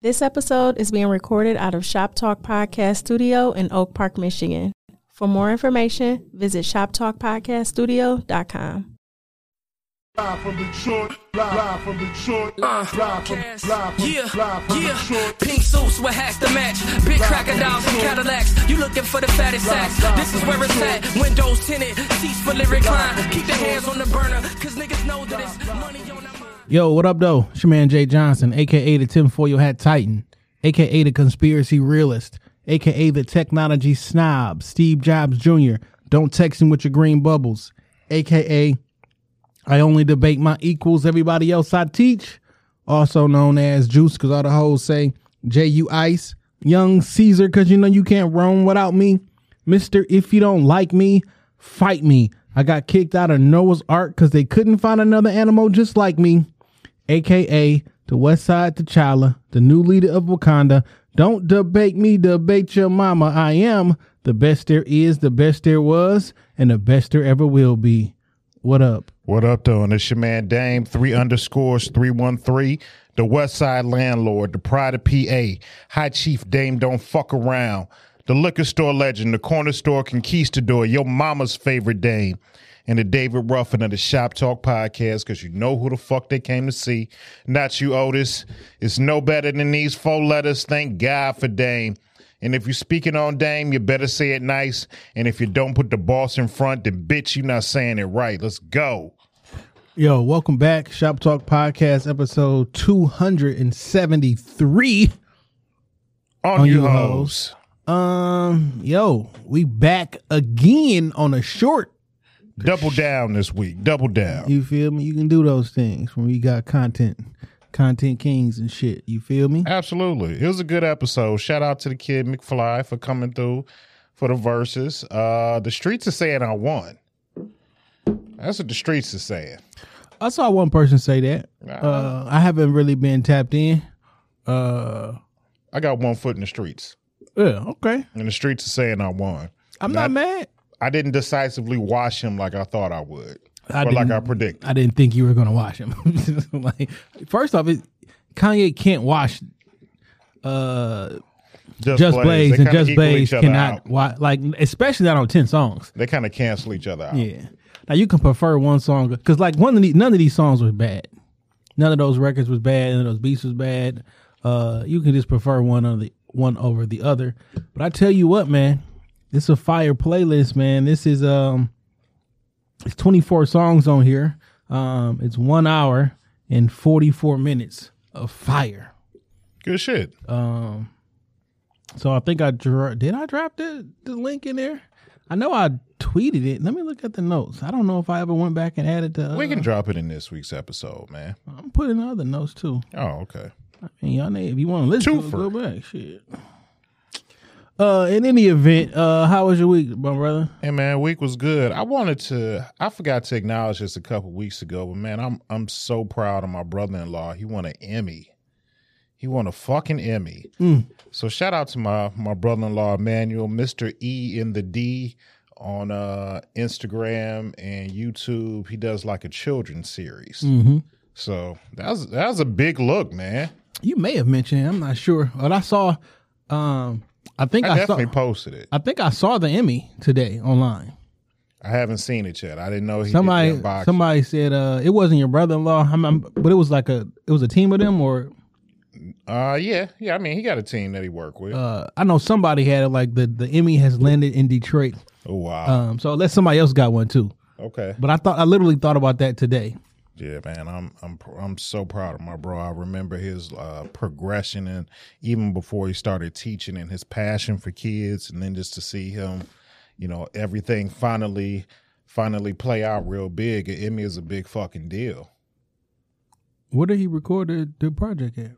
This episode is being recorded out of Shop Talk Podcast Studio in Oak Park, Michigan. For more information, visit shoptalkpodcaststudio.com. Live from Detroit, live from Detroit, Uh, live from, Cass. live from, yeah, live from yeah. Detroit. Pink suits with hats to match. Big crocodiles and Cadillacs. You looking for the fattest sacks. This is where it's at. Windows tinted, seats for lyric line. Keep the hands on the burner, cause niggas know that it's money on the mind. Yo, what up, though? It's your man Jay Johnson, aka the tinfoil hat titan, aka the conspiracy realist, aka the technology snob, Steve Jobs Jr. Don't text him with your green bubbles, aka I only debate my equals, everybody else I teach, also known as Juice, because all the hoes say J U Ice, Young Caesar, because you know you can't roam without me, Mister. If you don't like me, fight me. I got kicked out of Noah's Ark because they couldn't find another animal just like me aka the West Side T'Challa, the new leader of Wakanda. Don't debate me, debate your mama. I am the best there is, the best there was, and the best there ever will be. What up? What up, though? And it's your man Dame, three underscores, 313, the West Side Landlord, the Pride of PA, High Chief Dame Don't Fuck Around, the liquor store legend, the corner store conquistador, your mama's favorite Dame, and the David Ruffin of the Shop Talk podcast, because you know who the fuck they came to see. Not you, Otis. It's no better than these four letters. Thank God for Dame. And if you're speaking on Dame, you better say it nice. And if you don't put the boss in front, then bitch, you're not saying it right. Let's go. Yo, welcome back. Shop Talk Podcast, episode 273. On, On you hoes. Um, yo, we back again on a short. Double down this week. Double down. You feel me? You can do those things when we got content, content kings and shit. You feel me? Absolutely. It was a good episode. Shout out to the kid McFly for coming through for the verses. Uh the streets are saying I won. That's what the streets are saying. I saw one person say that. Uh, I haven't really been tapped in. Uh, I got one foot in the streets. yeah, okay. And the streets are saying I won. I'm not, mad. I didn't decisively wash him like I thought I would. I or like I predicted. I didn't think you were gonna wash him. like, first off, it, Kanye can't wash. Uh, Just Blaze and Just Blaze cannot out. wa- like, especially not on ten songs. They kind of cancel each other out. Yeah. Now you can prefer one song because like one of these, none of these songs was bad. None of those records was bad. None of those beats was bad. Uh, you can just prefer one of the one over the other. But I tell you what, man, this is a fire playlist, man. This is um, it's twenty four songs on here. Um, it's one hour and forty four minutes of fire. Good shit. Um, so I think I dro- did I drop the the link in there. I know I tweeted it. Let me look at the notes. I don't know if I ever went back and added the. Uh, we can drop it in this week's episode, man. I'm putting other notes too. Oh, okay. I mean, y'all need, if you want to listen to it, Twofer. go back. Shit. Uh, in any event, uh, how was your week, my brother? Hey man, week was good. I wanted to I forgot to acknowledge this a couple weeks ago, but man, I'm I'm so proud of my brother in law. He won an Emmy. He won a fucking Emmy. So shout out to my my brother in law Emmanuel, Mr. E in the D on uh Instagram and YouTube. He does like a children's series. So that was that was a big look, man. You may have mentioned. it, I'm not sure, but I saw. Um, I think I I, saw. definitely posted it. I think I saw the Emmy today online. I haven't seen it yet. I didn't know he Somebody, somebody said uh, it wasn't your brother-in-law, I'm, I'm- but it was like a, it was a team of them, or Uh yeah, yeah. I mean, he got a team that he worked with. uh, I know somebody had it. Like the the Emmy has landed in Detroit, oh wow. um, so unless somebody else got one too. okay. But I thought I literally thought about that today. Yeah, man, I'm I'm I'm so proud of my bro. I remember his uh, progression, and even before he started teaching, and his passion for kids, and then just to see him, you know, everything finally finally play out real big. Emmy is a big fucking deal. Where did he record the, the project at?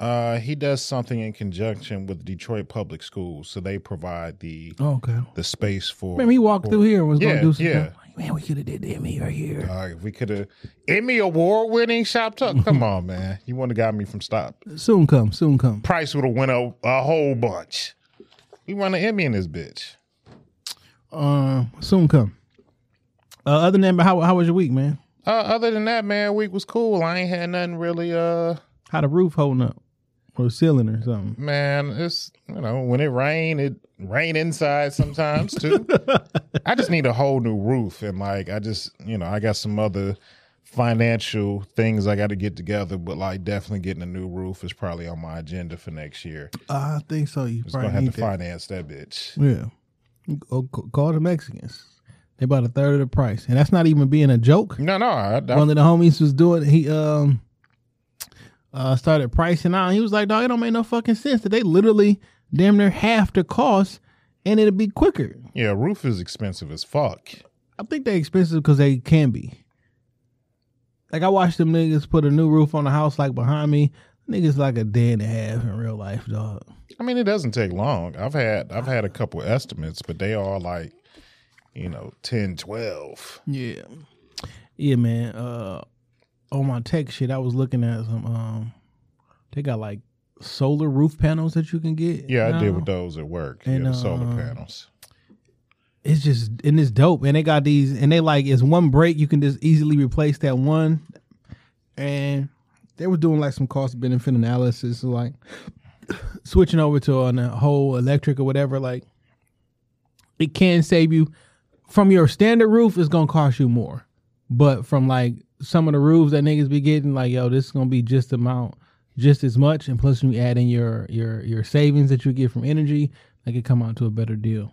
Uh, he does something in conjunction with Detroit Public Schools, so they provide the Oh, okay. the space for. Remember he walked for- through here and was Yeah, gonna do some yeah. Man, we could have did the Emmy right here. Uh, if we could have Emmy award winning shop talk. Come on, man, you wouldn't have got me from stop. Soon come, soon come. Price would have went a, a whole bunch. He won an Emmy in this bitch. Um, soon come. Uh, other than that, how how was your week, man? Uh, other than that, man, week was cool. I ain't had nothing really. Uh, How the roof holding up? Or ceiling or something. Man, it's you know when it rain, it rain inside sometimes too. I just need a whole new roof, and like I just you know I got some other financial things I got to get together, but like definitely getting a new roof is probably on my agenda for next year. I think so. You Just gonna have to finance that bitch. Yeah. Go, call the Mexicans. They about a third of the price, and that's not even being a joke. No, no, I, I, One of the homies was doing. He um uh started pricing out. He was like, "Dog, it don't make no fucking sense that they literally damn near half the cost, and it'll be quicker." yeah, roof is expensive as fuck. I think they expensive because they can be. Like I watched them niggas put a new roof on the house like behind me. Niggas like a day and a half in real life, dog. I mean, it doesn't take long. I've had I've had a couple estimates, but they are like, you know, 10, 12. Yeah. Yeah, man. Uh on my tech shit, I was looking at some um they got like solar roof panels that you can get. Yeah, I did with those at work. And, yeah, the solar uh, panels. It's just and it's dope. And they got these and they like it's one break, you can just easily replace that one. And they were doing like some cost benefit analysis, like switching over to on a whole electric or whatever, like it can save you from your standard roof it's gonna cost you more. But from like some of the roofs that niggas be getting, like, yo, this is gonna be just amount just as much and plus when you add in your your your savings that you get from energy, like it come out to a better deal.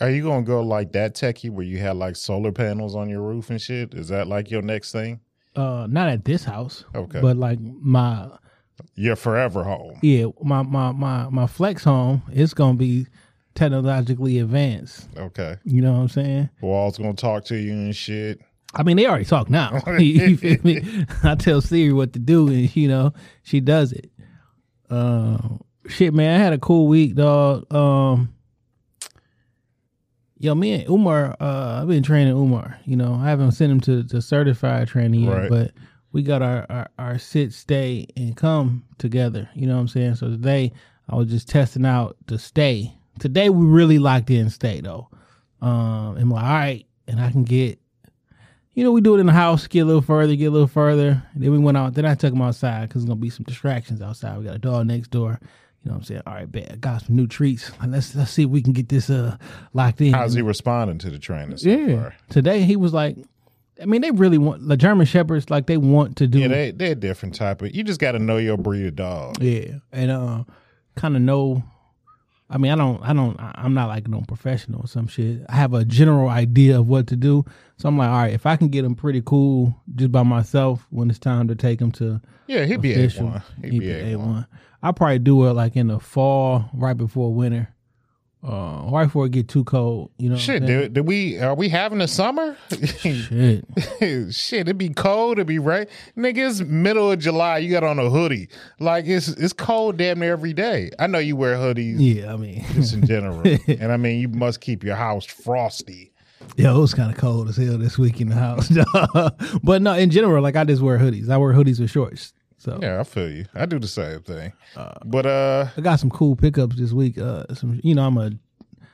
Are you gonna go like that techie where you have like solar panels on your roof and shit? Is that like your next thing? Uh not at this house. Okay. But like my Your forever home. yeah, my my my my flex home, it's gonna be technologically advanced. Okay. You know what I'm saying? Wall's gonna talk to you and shit. I mean, they already talk now. you feel me? I tell Siri what to do, and you know she does it. Uh, shit, man, I had a cool week, dog. Um, yo, me and Umar, uh, I've been training Umar. You know, I haven't sent him to to certified training yet, Right. but we got our, our our sit, stay, and come together. You know what I'm saying? So today, I was just testing out the stay. Today, we really locked in stay though. Um, and I'm like, all right, and I can get you know, we do it in the house, get a little further, get a little further. And Then we went out. Then I took him outside because there's gonna be some distractions outside. We got a dog next door. You know what I'm saying? All right, bet. I got some new treats. Let's let's see if we can get this uh locked in. How's he responding to the training so yeah. far? Today he was like, I mean, they really want the German shepherds. Like they want to do. Yeah, they they're a different type of. You just got to know your breed of dog. Yeah, and uh, kind of know. I mean, I don't, I don't, I'm not like no professional or some shit. I have a general idea of what to do, so I'm like, all right, if I can get them pretty cool just by myself when it's time to take them to Yeah, he'd be A1. He'd he'd be be a one. A1. I'll probably do it like in the fall, right before winter, uh, right before it get too cold. You know, Shit, did, did we are we having a summer? Shit. Shit, it'd be cold, it'd be right. Nigga, it's middle of July. You got on a hoodie. Like it's it's cold damn near every day. I know you wear hoodies Yeah, I mean, just in general. and I mean you must keep your house frosty. Yeah, it was kind of cold as hell this week in the house. but no, in general, like I just wear hoodies. I wear hoodies with shorts. So Yeah, I feel you. I do the same thing. but uh I got some cool pickups this week. Uh, some, you know, I'm a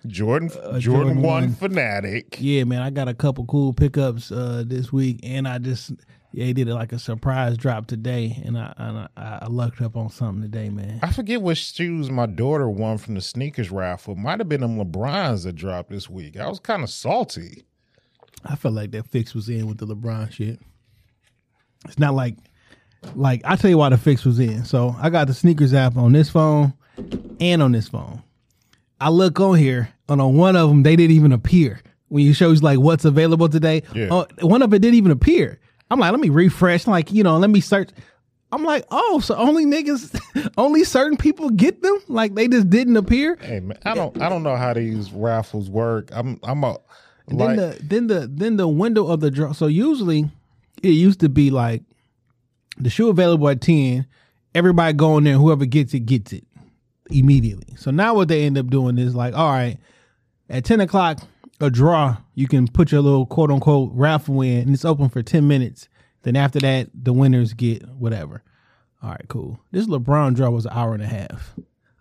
Jordan Jordan, Uh, Jordan one one. fanatic. yeah, man. I got a couple cool pickups uh this week, and I just yeah, they did it like a surprise drop today, and I and I, I lucked up on something today, man. I forget what shoes my daughter won from the sneakers raffle. Might have been them LeBrons that dropped this week. I was kind of salty. I felt like that fix was in with the LeBron shit. It's not like like I tell you why the fix was in. So I got the sneakers app on this phone and on this phone. I look on here and on one of them they didn't even appear when you shows like what's available today. Yeah. Oh, one of it didn't even appear. I'm like, let me refresh. Like you know, let me search. I'm like, oh, so only niggas, only certain people get them. Like they just didn't appear. Hey man, I don't I don't know how these raffles work. I'm I'm a then the then the then the window of the draw. So usually, it used to be like the shoe available at ten. Everybody go in there. Whoever gets it gets it immediately. So now what they end up doing is like, all right, at ten o'clock, a draw. You can put your little quote unquote raffle in, and it's open for ten minutes. Then after that, the winners get whatever. All right, cool. This LeBron draw was an hour and a half.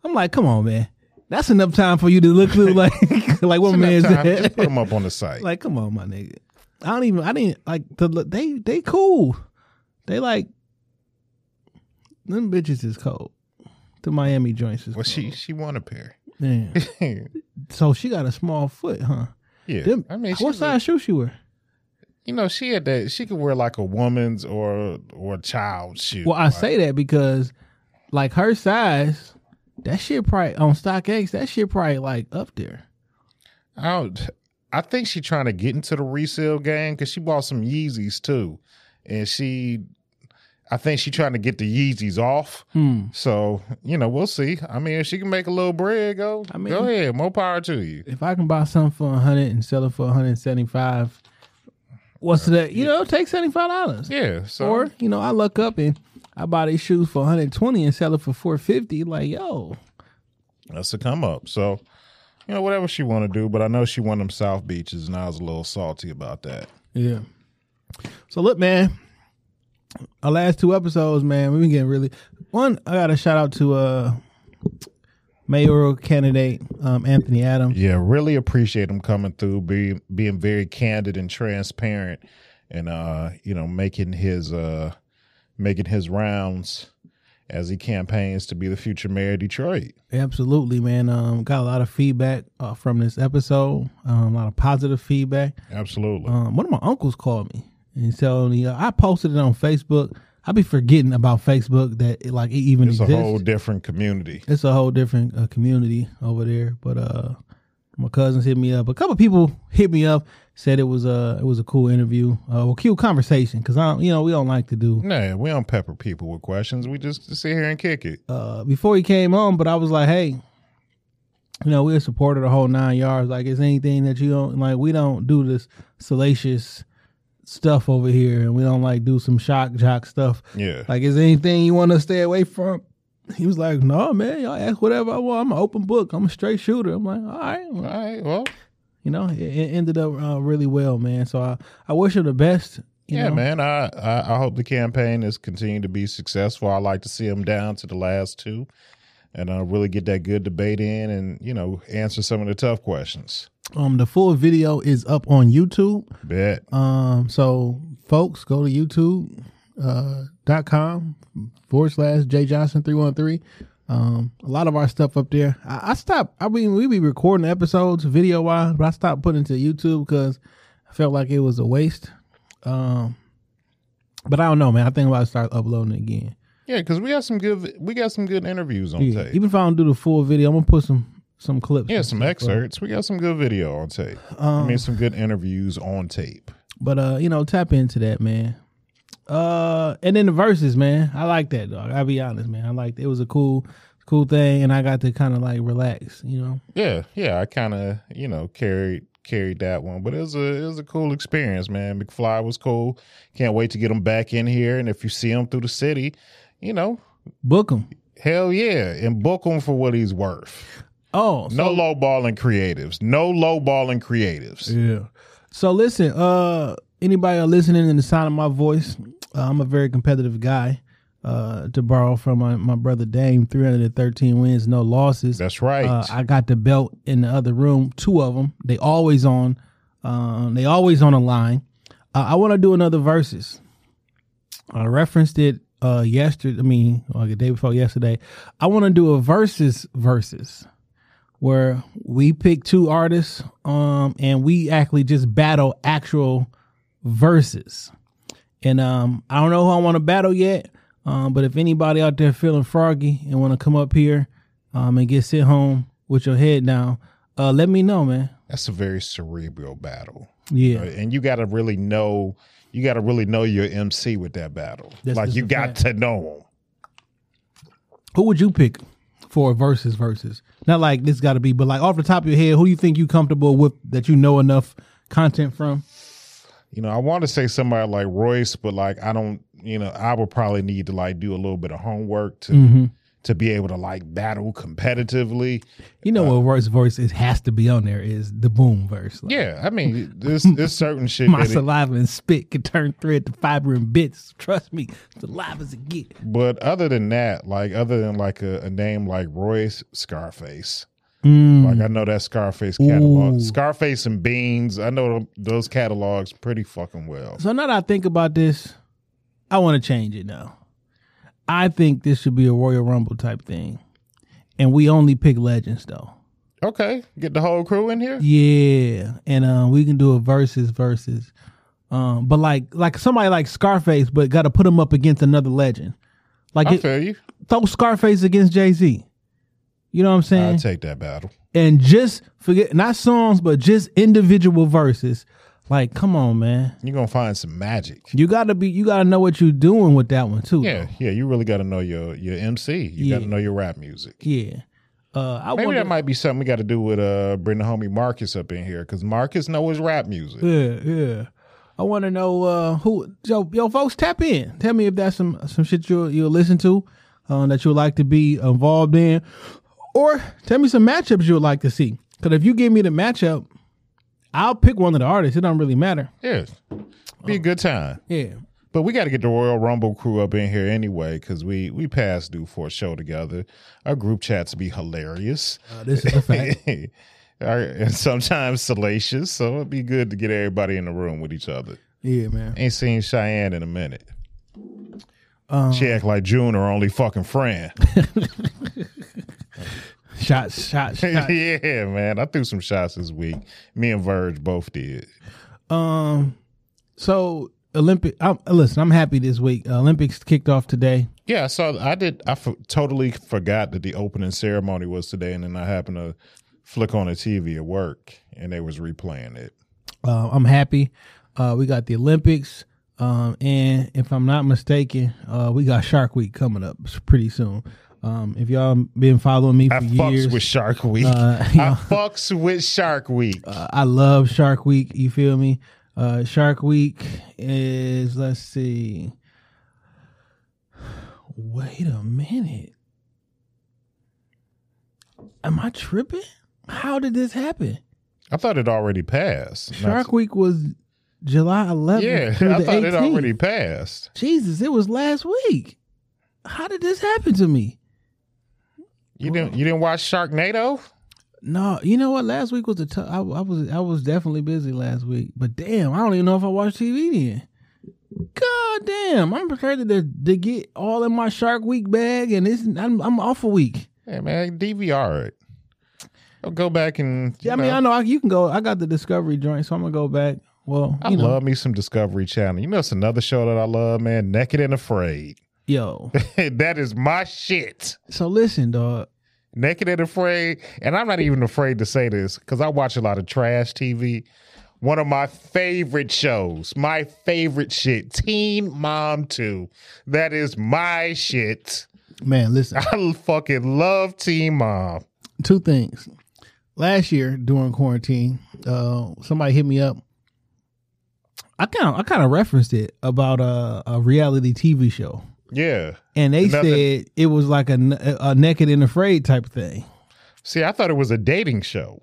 I'm like, come on, man. That's enough time for you to look through like like what man time, said. just put them up on the site. Like, come on, my nigga. I don't even. I didn't like the. They they cool. They like them bitches is cold. The Miami joints is Well, she cold. she won a pair. Man. So she got a small foot, huh? yeah, Them, I mean, what size shoe she wear? you know, she had that. She could wear like a woman's or or a child's shoe. Well, I Like, say that because, like her size, that shit probably on StockX. That shit probably like up there. I don't. I think she trying to get into the resale game because she bought some Yeezys too, and she. I think she trying to get the Yeezys off. Hmm. So you know, we'll see. I mean, if she can make a little bread, go. I mean- go ahead. More power to you. If I can buy something for a hundred and sell it for one hundred and seventy five, what's that? You know, take seventy five dollars. Yeah. So Or you know, I look up and I buy these shoes for one hundred twenty and sell it for four fifty. Like yo, that's a come up. So you know, whatever she want to do, but I know she won them South Beaches, and I was a little salty about that. Yeah. So look, man, our last two episodes, man, we've been getting really. One, I got a shout out to uh mayoral candidate um, Anthony Adams. Yeah, really appreciate him coming through, being being very candid and transparent, and uh, you know, making his uh, making his rounds as he campaigns to be the future mayor of Detroit. Absolutely, man. Um, got a lot of feedback uh, from this episode. Um, a lot of positive feedback. Absolutely. Um, one of my uncles called me and so uh, I posted it on Facebook. I be forgetting about Facebook that it, like it even it's a whole different community. it's a whole different uh, community over there. But uh, my cousins hit me up. A couple people hit me up, said it was a it was a cool interview, uh, well, cool conversation. Because I, don't- you know, we don't like to do Nah, we don't pepper people with questions. We just sit here and kick it. uh, before he came on. But I was like, hey, you know, we're a the whole nine yards. Like, is anything that you don't like? We don't do this salacious stuff over here, and we don't like do some shock jock stuff. Yeah. Like, is there anything you want to stay away from? He was like, no, man, y'all ask whatever I want. I'm an open book. I'm a straight shooter. I'm like, all right, all right, well. You know, it, it ended up uh, really well, man. So I, I wish him the best. You yeah, know? man. I, I I hope the campaign is continuing to be successful. I like to see him down to the last two, and uh, really get that good debate in, and you know, answer some of the tough questions. Um, the full video is up on YouTube. Bet. Um, so folks, go to YouTube uh, dot com forward slash J Johnson three one three. Um, a lot of our stuff up there. I, I stopped. I mean, we be recording episodes video wise, but I stopped putting it to YouTube because I felt like it was a waste. Um, but I don't know, man. I think I'm about to start uploading it again. Yeah, because we got some good we got some good interviews on Yeah, tape. even if I don't do the full video, I'm gonna put some some clips. yeah, some stuff excerpts. We got some good video on tape. I mean, some good interviews on tape. But uh, you know, tap into that, man. Uh, and then the verses, man. I like that, dog. I'll be honest, man. I like it. was a cool, cool thing, and I got to kind of like relax, you know. Yeah, yeah. I kind of you know carried carried that one, but it was a it was a cool experience, man. McFly was cool. Can't wait to get him back in here, and if you see him through the city, you know, Book him. hell yeah, and book him for what he's worth. Oh, so, No low balling creatives. No low balling creatives. yeah. So listen, uh, anybody listening in the sound of my voice, uh, I'm a very competitive guy. Uh, to borrow from my, my brother Dame, 313 wins, no losses. That's right. Uh, I got the belt in the other room, two of them. They always on. Uh, they always on a line. Uh, I want to do another verses. I referenced it uh, yesterday. I mean, like the day before yesterday. I want to do a versus versus where we pick two artists, um, and we actually just battle actual verses. And um, I don't know who I want to battle yet. Um, but if anybody out there feeling froggy and want to come up here um, and get sent home with your head down, uh, let me know, man. That's a very cerebral battle. Yeah, Right? And you got to really know. You got to really know your MC with that battle. That's like you got fact. to know him. who would you pick for a versus versus? Not like this got to be, but like off the top of your head, who do you think you comfortable with that you know enough content from? You know, I want to say somebody like Royce, but like I don't. You know, I would probably need to like do a little bit of homework to Mm-hmm. To be able to like battle competitively. You know what verse verse is has to be on there is the boom verse. Like, Yeah, I mean, this there's certain shit My that. It, saliva and spit can turn thread to fiber and bits. Trust me, saliva as it get. but other than that, like other than like a, a name like Royce, Scarface. Mm. Like I know that Scarface catalog, Ooh. Scarface and Beans. I know those catalogs pretty fucking well. So now that I think about this, I want to change it now. I think this should be a Royal Rumble type thing. and we only pick legends though. Okay, get the whole crew in here. Yeah, and uh, we can do a versus versus. Um, but like like somebody like Scarface, but got to put him up against another legend. Like I it, feel you. throw Scarface against Jay Z. You know what I'm saying? I'll take that battle. and just forget not songs, but just individual verses. Like, come on, man. You're gonna find some magic. You gotta be. You gotta know what you're doing with that one too. Yeah, yeah. You really got to know your your MC. You Yeah. got to know your rap music. Yeah. Uh, I Maybe wonder, that might be something we got to do with uh bring the homie Marcus up in here because Marcus know his rap music. Yeah, yeah. I want to know uh, who yo yo folks tap in. Tell me if that's some some shit you you'll listen to uh, that you'd like to be involved in, or tell me some matchups you would like to see. Because if you give me the matchup, I'll pick one of the artists. It don't really matter. Yes. be a good time. Yeah. But we got to get the Royal Rumble crew up in here anyway because we we passed due for a show together. Our group chats be hilarious. Uh, this is a fact. Our- and sometimes salacious, so it'd be good to get everybody in the room with each other. yeah, man. Ain't seen Cheyenne in a minute. Um, she act like June her only fucking friend. Shots, shots, shots. yeah, man. I threw some shots this week. Me and Verge both did. um, so Olympic. I'm, listen, I'm happy this week. Olympics kicked off today. Yeah, so I did. I f- totally forgot that the opening ceremony was today, and then I happened to flick on the TV at work, and they was replaying it. Uh, I'm happy. Uh, we got the Olympics, um, and if I'm not mistaken, uh, we got Shark Week coming up pretty soon. Um, if y'all been following me for I fucks years, with Shark Week. Uh, I fucks with Shark Week. uh, I love Shark Week. You feel me? Uh, Shark Week is let's see. Wait a minute. Am I tripping? How did this happen? I thought it already passed. Shark Week was July 11th. Yeah, I thought it already passed. Jesus, it was last week. How did this happen to me? You didn't. You didn't watch Sharknado? No, you know what? Last week was the t- I, I was I was definitely busy last week. But damn, I don't even know if I watched TV then. God damn, I'm prepared to to get all in my Shark Week bag, and it's I'm I'm off a week. Hey man, DVR it. I'll go back and. Yeah, I mean know, I know I, you can go. I got the Discovery joint, so I'm gonna go back. Well, I know, love me some Discovery Channel. You know, it's another show that I love, man. Naked and Afraid. Yo. that is my shit. so listen, dog. Naked and Afraid. And I'm not even afraid to say this because I watch a lot of trash TV. One of my favorite shows, my favorite shit, Teen Mom 2. That is my shit. Man, listen. I fucking love Teen Mom. two things. Last year during quarantine, uh, somebody hit me up. I kind of I kind of referenced it about a, a reality TV show, Yeah. and they Nothing- said it was like a, a naked and afraid type of thing. See, I thought it was a dating show.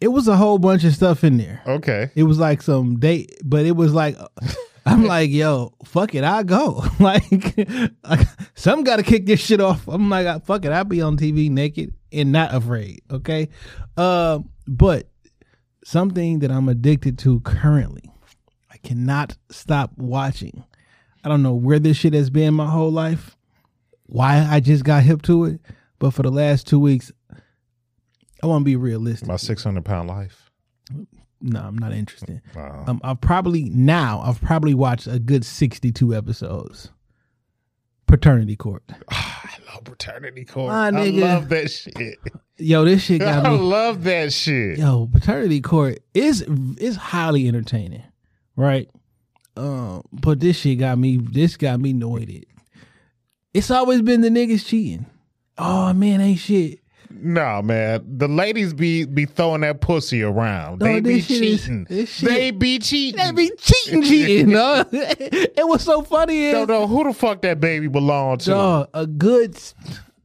It was a whole bunch of stuff in there. Okay. It was like some date, but it was like. I'm like, yo, fuck it, I go. like, like some got to kick this shit off. I'm like, fuck it, I'll be on TV naked and not afraid. Okay, uh, but something that I'm addicted to currently, I cannot stop watching. I don't know where this shit has been my whole life, why I just got hip to it, but for the last two weeks, I want to be realistic. My 600 pound life. No, I'm not interested. Wow. Um, I've probably now I've probably watched a good 62 episodes. Paternity Court. I love Paternity Court. My I nigga. love that shit. Yo, this shit got I me. love that shit. Yo, Paternity Court is is highly entertaining, right? Um, but this shit got me. This got me noited. It's always been the niggas cheating. Oh man, ain't shit. No, man. The ladies be be throwing that pussy around. They be is- cheating. shit- they be cheating. They be cheating, cheating. dog. it was so funny. Is, Don't know who the fuck that baby belonged to. Dog, a good.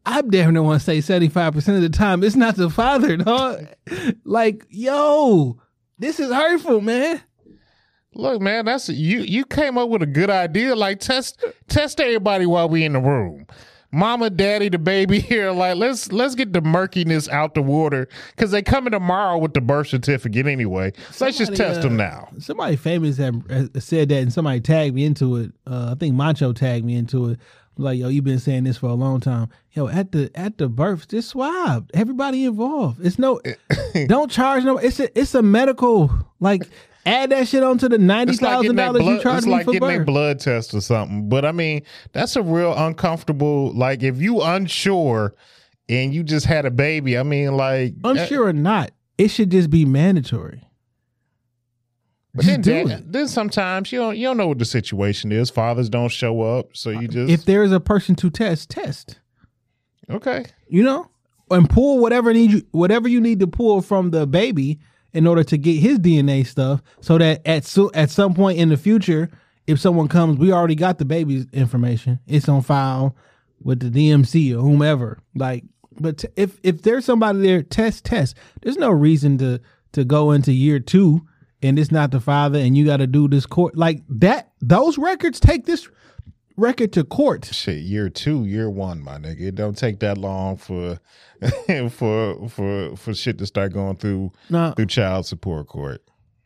I definitely want to say seventy five percent of the time it's not the father, dog. Like, yo, this is hurtful, man. Look, man, that's you. You came up with a good idea. Like test test everybody while we in the room. Mama, daddy, the baby here. Like let's let's get the murkiness out the water because they coming tomorrow with the birth certificate anyway. So let's just test uh, them now. Somebody famous has said that, and somebody tagged me into it. Uh, I think Macho tagged me into it. Like, yo, you've been saying this for a long time. Yo, at the at the birth, just swab. Everybody involved. It's no don't charge no it's a it's a medical like add that shit onto the ninety like thousand that dollars you charge it's me like for getting a blood test or something. But I mean, that's a real uncomfortable. Like if you unsure and you just had a baby, I mean, like Unsure or not, it should just be mandatory. But then, Just do dad- it. then sometimes you don't you don't know what the situation is. Fathers don't show up, so you uh, just If there is a person to test, test. okay. you know, and pull whatever need you whatever you need to pull from the baby in order to get his DNA stuff, so that at so at some point in the future, if someone comes, we already got the baby's information. It's on file with the DMC or whomever. Like, but t- if if there's somebody there, test test. There's no reason to to go into year two and it's not the father, and you got to do this court like that. Those records take this record to court. Shit, year two, year one, my nigga. It don't take that long for for for for shit to start going through Now, through child support court.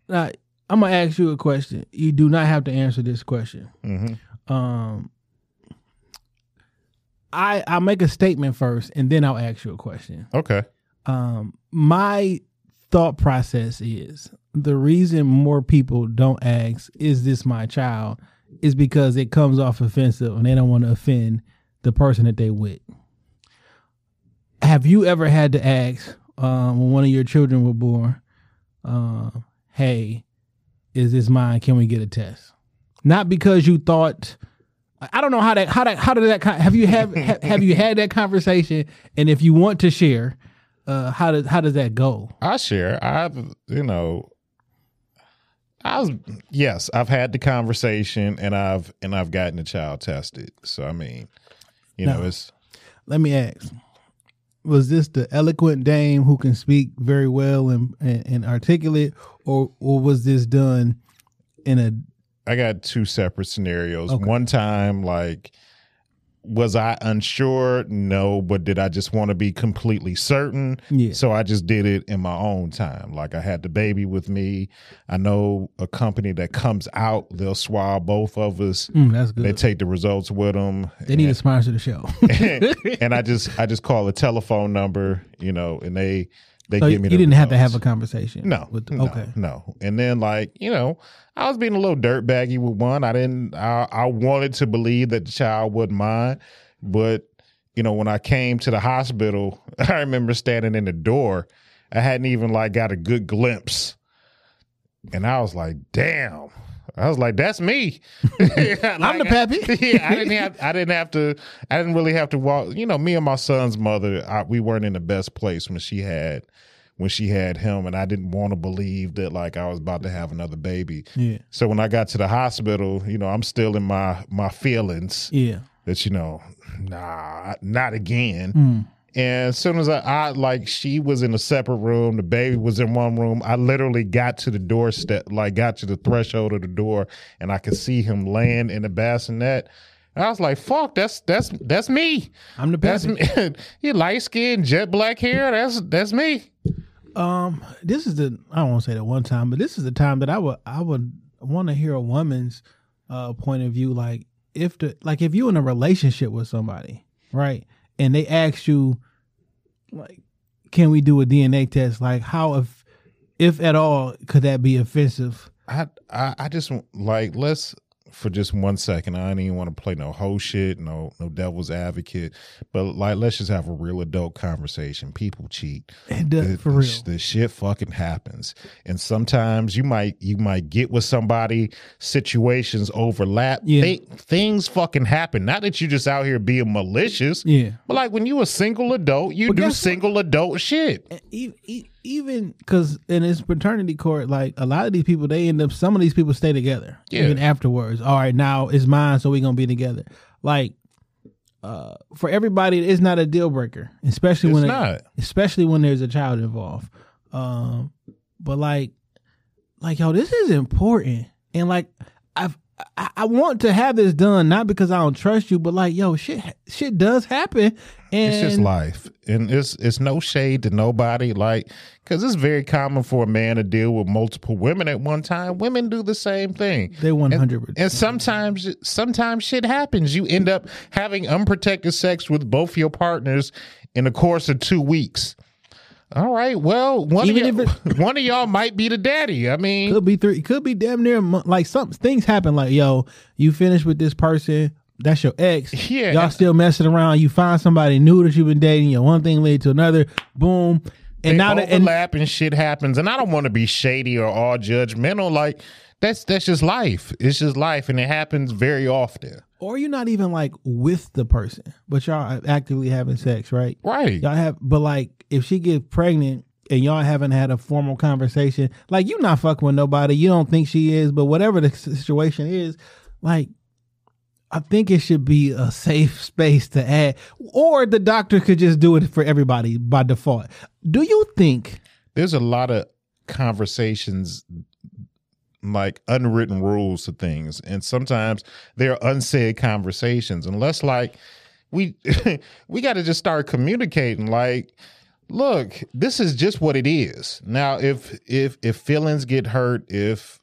Now, I'm gonna ask you a question. You do not have to answer this question. hmm Um, I I'll make a statement first, and then I'll ask you a question. Okay. Um, my thought process is the reason more people don't ask, "Is this my child?" Is because it comes off offensive, and they don't want to offend the person that they with. Have you ever had to ask um, when one of your children were born, uh, "Hey, is this mine? Can we get a test?" Not because you thought. I don't know how that how that how did that have you have have, you had that conversation? And if you want to share, uh, how does how does that go? I share. I've you know I was yes, I've had the conversation and I've and I've gotten the child tested. So I mean, you know, it's Let me ask: Was this the eloquent dame who can speak very well and and, and articulate, or or was this done in a I got two separate scenarios. Okay. One time, like, was I unsure? No, but did I just want to be completely certain? Yeah. So I just did it in my own time. Like I had the baby with me. I know a company that comes out, they'll swab both of us. Mm, that's They take the results with them. They need to sponsor the show. and I just I just call a telephone number, you know, and they they so you give me. the didn't have to have a conversation. No, With no, okay. no. And then like you know, I was being a little dirtbaggy with one. I didn't. I, I wanted to believe that the child wouldn't mind, but you know, when I came to the hospital, I remember standing in the door. I hadn't even like got a good glimpse, and I was like, "Damn." I was like, "That's me." I'm the pappy. yeah, I didn't have. I didn't have to. I didn't really have to walk. You know, me and my son's mother, I, we weren't in the best place when she had when she had him, and I didn't want to believe that like I was about to have another baby. Yeah. So when I got to the hospital, you know, I'm still in my my feelings Yeah. that you know, nah, not again. Mm. And as soon as I, I like, she was in a separate room. The baby was in one room. I literally got to the doorstep, like got to the threshold of the door, and I could see him laying in the bassinet. And I was like, "Fuck, that's that's that's me. I'm the me. he light skin, jet black hair. That's that's me." Um, this is the I don't want to say that one time, but this is the time that I would I would want to hear a woman's uh point of view. Like if the like if you in a relationship with somebody, right, and they ask you, like, can we do a DNA test? Like, how if if at all could that be offensive? I, I I just like let's for just one second. I don't even want to play no whole shit, no no devil's advocate, but like let's just have a real adult conversation. People cheat. It does, uh, the, for real. the shit fucking happens, and sometimes you might you might get with somebody. Situations overlap. Yeah. They, things fucking happen. Not that you just out here being malicious. Yeah. But like when you a single adult, you But do guess what? single adult shit. E- e- even because in this paternity court, like a lot of these people, they end up. Some of these people stay together Yeah. even afterwards. All right, now it's mine, so we gonna be together. Like, uh, for everybody, it's not a deal breaker, especially It's when it- especially when there's a child involved. Um, but like, like yo, this is important, and like I've I, I want to have this done not because I don't trust you, but like, yo, shit, shit does happen, and It's just life, and it's it's no shade to nobody. Like, because it's very common for a man to deal with multiple women at one time. Women do the same thing. They 100%. And, and sometimes, sometimes shit happens. You end up having unprotected sex with both your partners in the course of two weeks. All right. Well, one Even of y'all, one of y'all might be the daddy. I mean, could be three, could be damn near like some things happen. Like, yo, you finish with this person. That's your ex. Yeah. Y'all still messing around. You find somebody new that you've been dating. You know, one thing led to another. Boom. And now that and overlap and, shit happens. And I don't want to be shady or all judgmental. Like that's that's just life. It's just life, and it happens very often. Or you're not even like with the person, but y'all are actively having sex, right? Right. Y'all have, but like if she gets pregnant and y'all haven't had a formal conversation, like you not fucking with nobody, you don't think she is, but whatever the situation is, like I think it should be a safe space to add, or the doctor could just do it for everybody by default. Do you think? There's a lot of conversations like unwritten rules to things. And sometimes there are unsaid conversations. Unless like we we got to just start communicating like look this is just what it is. Now if if if feelings get hurt if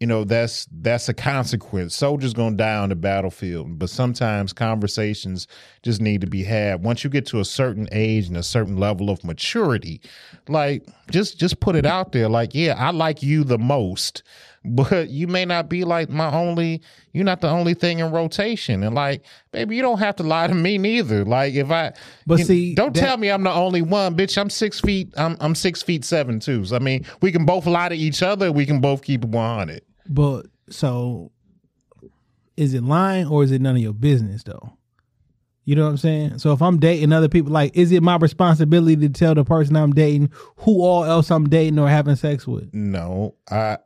you know that's that's a consequence. Soldiers gonna die on the battlefield but sometimes conversations just need to be had. Once you get to a certain age and a certain level of maturity like just just put it out there like yeah i like you the most but you may not be like my only you're not the only thing in rotation and like baby you don't have to lie to me neither like if i But see, don't that- tell me i'm the only one bitch i'm six feet i'm, I'm six feet seven too so i mean we can both lie to each other we can both keep it 100 But so, is it lying or is it none of your business though? You know what I'm saying? So if I'm dating other people, like, is it my responsibility to tell the person I'm dating who all else I'm dating or having sex with? No, I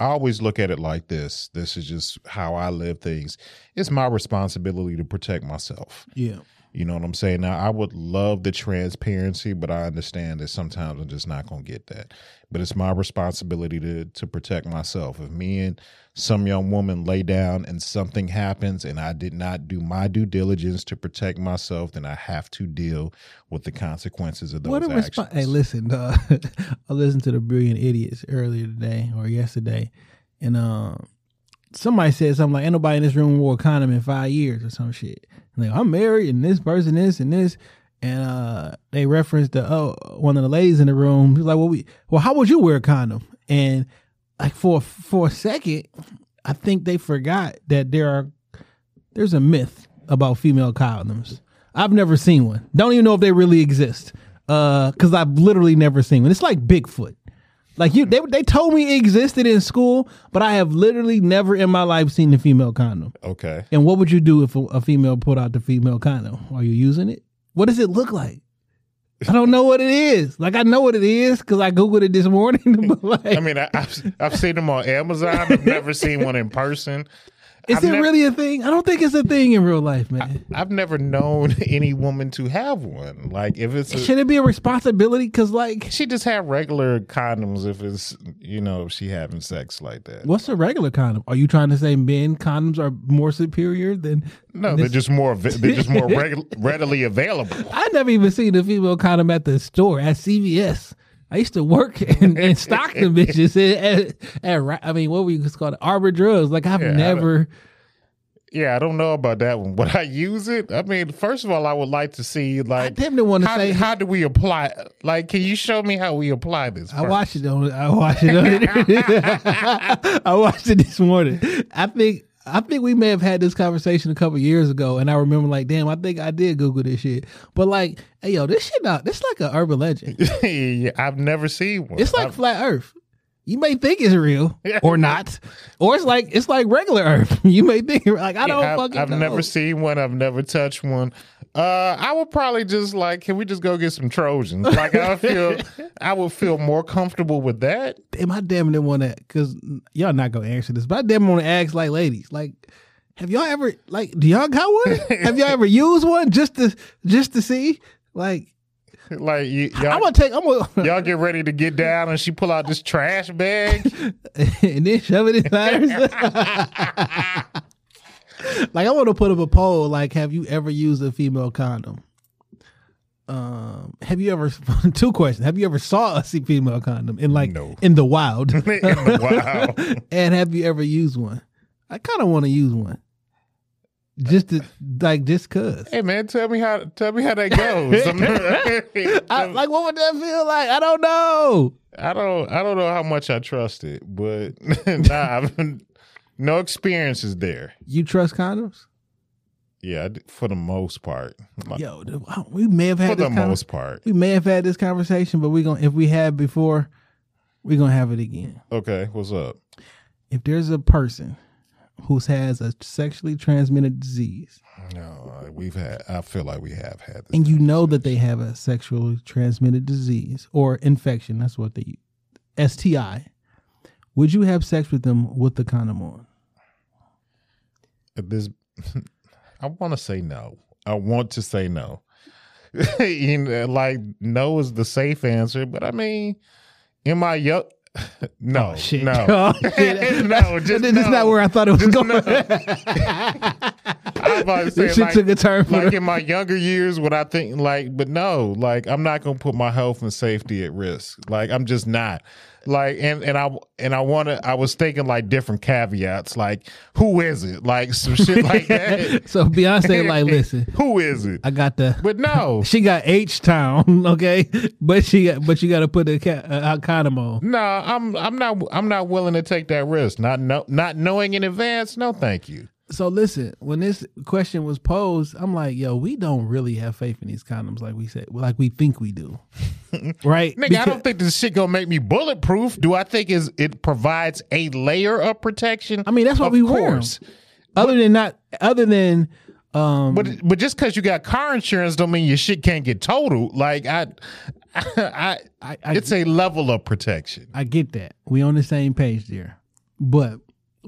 I always look at it like this. This is just how I live things. It's my responsibility to protect myself. Yeah. You know what I'm saying? Now, I would love the transparency, but I understand that sometimes I'm just not going to get that. But it's my responsibility to to protect myself. If me and some young woman lay down and something happens and I did not do my due diligence to protect myself, then I have to deal with the consequences of those What a actions. response! Hey, listen, uh, I listened to the Brilliant Idiots earlier today or yesterday, and um, somebody said something like, "Ain't nobody in this room wore a condom in five years" or some shit. And like, I'm married, and this person, this and this, and uh, they referenced the oh, one of the ladies in the room. She's like, "Well, we, well, how would you wear a condom?" And like for for a second, I think they forgot that there are there's a myth about female condoms. I've never seen one. Don't even know if they really exist. Uh, cause I've literally never seen one. It's like Bigfoot. Like you, they they told me it existed in school, but I have literally never in my life seen the female condom. Okay. And what would you do if a, a female pulled out the female condom? Are you using it? What does it look like? I don't know what it is. Like I know what it is because I googled it this morning. but like, I mean, I, I've I've seen them on Amazon. I've never seen one in person. Is I've it nev- really a thing? I don't think it's a thing in real life, man. I've never known any woman to have one. Like if it's a, Should it be a responsibility? Because like, she just have regular condoms if it's you know if she having sex like that. what's a regular condom? Are you trying to say men condoms are more superior than? No, they're just more they're just more reg- readily available. I never even seen a female condom at the store at CVS. I used to work and, and stock the bitches at, at, at I mean, what were you called? Arbor Drugs. Like I've Yeah, I never. Yeah, I don't know about that one. Would I use it? I mean, first of all, I would like to see like damn near wanna how, say- how do we apply? Like, can you show me how we apply this? I watched it on. I watched it on. I watched it this morning. I think. I think we may have had this conversation a couple years ago, and I remember like, damn, I think I did Google this shit. But like, hey, yo, this shit not. This like an urban legend. yeah, I've never seen one. It's like I've- flat Earth. You may think it's real or not, or it's like it's like regular Earth. You may think like I don't I've, fucking. I've know. never seen one. I've never touched one. Uh, I would probably just like, can we just go get some Trojans? Like, I feel, I would feel more comfortable with that. Damn, I damn near want to because y'all not gonna answer this, but I damn want to ask like ladies, like, have y'all ever like do y'all got one? have y'all ever used one just to just to see? Like, Like you, I'm y'all, gonna take. I'm gonna y'all get ready to get down, and she pull out this trash bag. and then shove it inside like I want to put up a poll. Like, have you ever used a female condom? Um, have you ever? Two questions. Have you ever saw a female condom in like No. in the wild? wow. and have you ever used one? I kind of want to use one. Just to like, just cause. Hey man, tell me how tell me how that goes. I, like, what would that feel like? I don't know. I don't I don't know how much I trust it, but nah, I've, no experiences there. You trust condoms? Yeah, for the most part. Like, Yo, we may have for had the this con- most part. we may have had this conversation, but we gonna if we had before, we're gonna have it again. Okay, what's up? If there's a person who has a sexually transmitted disease, No, we've had. I feel like we have had this. and you know that they have a sexually transmitted disease or infection, that's what they STI. Would you have sex with them with the condom on? this I want to say no. I want to say no. you know, like no is the safe answer, but I mean, in my young, no, Oh, shit. no, Oh, shit. no, just this is not where I thought it was Just going. no. I was about to say, This shit like, took a turn for like the- in my younger years, what I think, like, but no, like, I'm not gonna put my health and safety at risk. Like, I'm just not. Like, and and I and I want to. I was thinking like different caveats, like, who is it? Like some shit like that. so Beyonce, like, listen, who is it? I got the. But no, She got H Town, okay, but she got, but you got to put the ca- uh, condom on. no, I'm I'm not I'm not willing to take that risk. Not no, not knowing in advance. No, thank you. So listen, when this question was posed, I'm like, yo, we don't really have faith in these condoms, like we said, like we think we do, right? Nigga, I don't think this shit gonna make me bulletproof. Do I think is it provides a layer of protection? I mean, that's what we wear course. other than not, other than, um, But but just because you got car insurance don't mean your shit can't get totaled. Like I, I, I, I, it's a level of protection. I get that. We on the same page there. But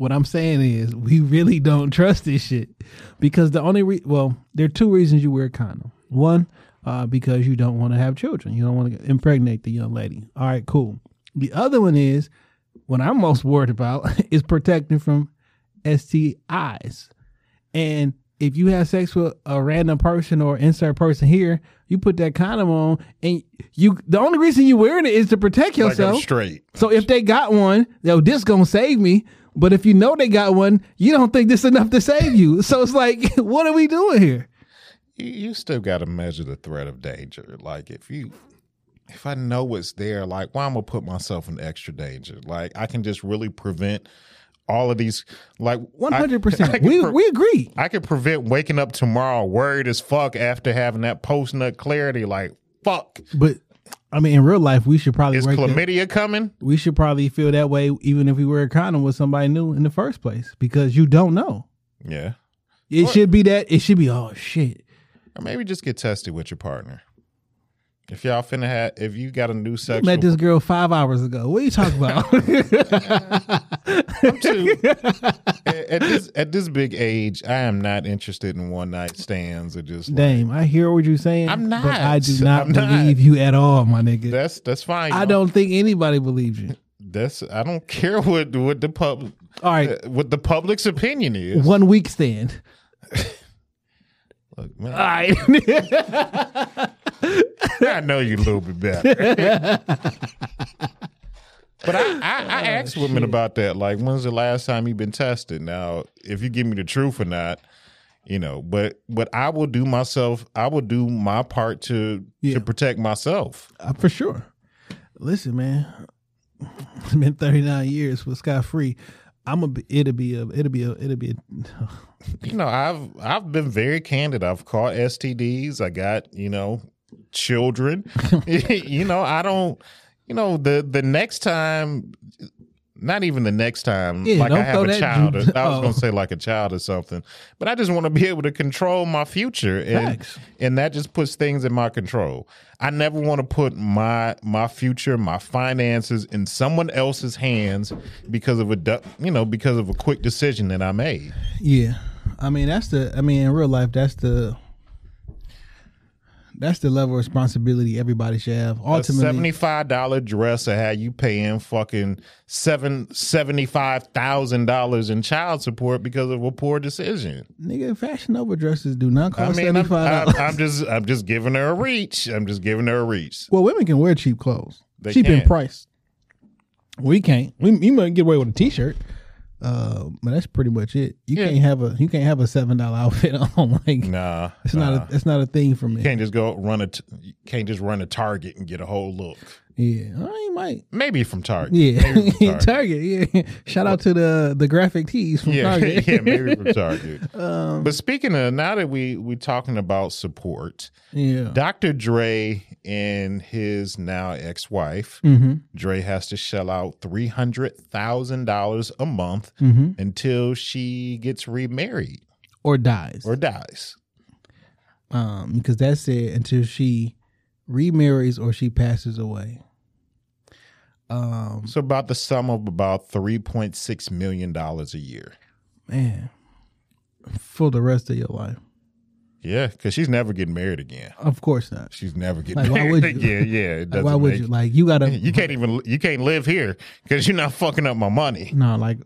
what I'm saying is we really don't trust this shit because the only re- well, there are two reasons you wear a condom. One, uh, because you don't want to have children. You don't want to impregnate the young lady. All right, cool. The other one is what I'm most worried about is protecting from STIs. And if you have sex with a random person or insert person here, you put that condom on, and you the only reason you wearing it is to protect Like yourself. I'm straight. So if they got one, yo, this gonna save me. But if you know they got one, you don't think this enough to save you. So it's like, what are we doing here? You, still got to measure the threat of danger. Like if you, if I know it's there, like why I'm gonna put myself in extra danger? Like I can just really prevent all of these. Like One I- hundred I percent. We pre- we agree. I could prevent waking up tomorrow worried as fuck after having that post nut clarity. Like fuck, But I mean, in real life, we should probably is chlamydia coming? we should probably feel that way even if we wear a condom with somebody new in the first place because you don't know. Yeah. It should be that. It should be. Oh shit. Or maybe just get tested with your partner. If y'all finna have, if you got a new sexual, met this girl five hours ago. What are you talking about? too, at, at this at this big age, I am not interested in one night stands or just. like- Dame, I hear what you're saying. I'm But I do not I'm not. believe you at all, my nigga. that's that's fine. I don't think anybody believes you. That's I don't care what what the public All right. Uh, what the public's opinion is. One week stand. Look, man, All right. I know you a little bit better. but I, I, I asked women about that. Like, when's the last time you've been tested? Now, if you give me the truth or not, you know, but but I will do myself. I will do my part to Yeah. to protect myself. Uh, For sure. Listen, man. It's been 39 years with Scott Free. I'm a. It'll be a. It'll be a. It'll be a. You know, I've I've been very candid. I've caught STDs. I got you know children. you know, I don't. You know, the the next time, not even the next time, Yeah, like I have a child. ju- I was oh. going to say like a child or something, but I just want to be able to control my future, and and that just puts things in my control. I never want to put my my future, my finances in someone else's hands because of a you know because of a quick decision that I made. Yeah. I mean, that's the. I mean, in real life, that's the. That's the level of responsibility everybody should have. Ultimately, A seventy-five dollar dress will have you paying fucking seven seventy-five thousand dollars in child support because of a poor decision. nigga, Fashion over dresses do not I cost mean, seventy I'm, five I'm, dollars. I'm just I'm just giving her a reach. I'm just giving her a reach. Well, women can wear cheap clothes. They cheap in price. We can't. We you might get away with a t shirt. Uh, but that's pretty much it. You Yeah. can't have a you can't have a seven dollar outfit on. Like Nah, it's nah. not a it's not a thing for me. You can't just go run a t- you can't just run a Target and get a whole look. Yeah, I might. Maybe from Target. Yeah, Maybe from Target. Yeah, shout out to the the graphic tees from yeah, Target. yeah, maybe from Target. Um, but speaking of now that we we talking about support, yeah. Dr. Dre and his now ex-wife, Mm-hmm. Dre has to shell out three hundred thousand dollars a month Mm-hmm. until she gets remarried Or dies. or dies. um, because that's it until she remarries or she passes away. Um, So about the sum of about three point six million dollars a year. man, for the rest of your life, Yeah, because she's never getting married again. of course not. She's never getting Like, why married would again. Yeah, it Like, why would make- you? Like, you gotta. You can't even you can't live here because you're not fucking up my money. No, like,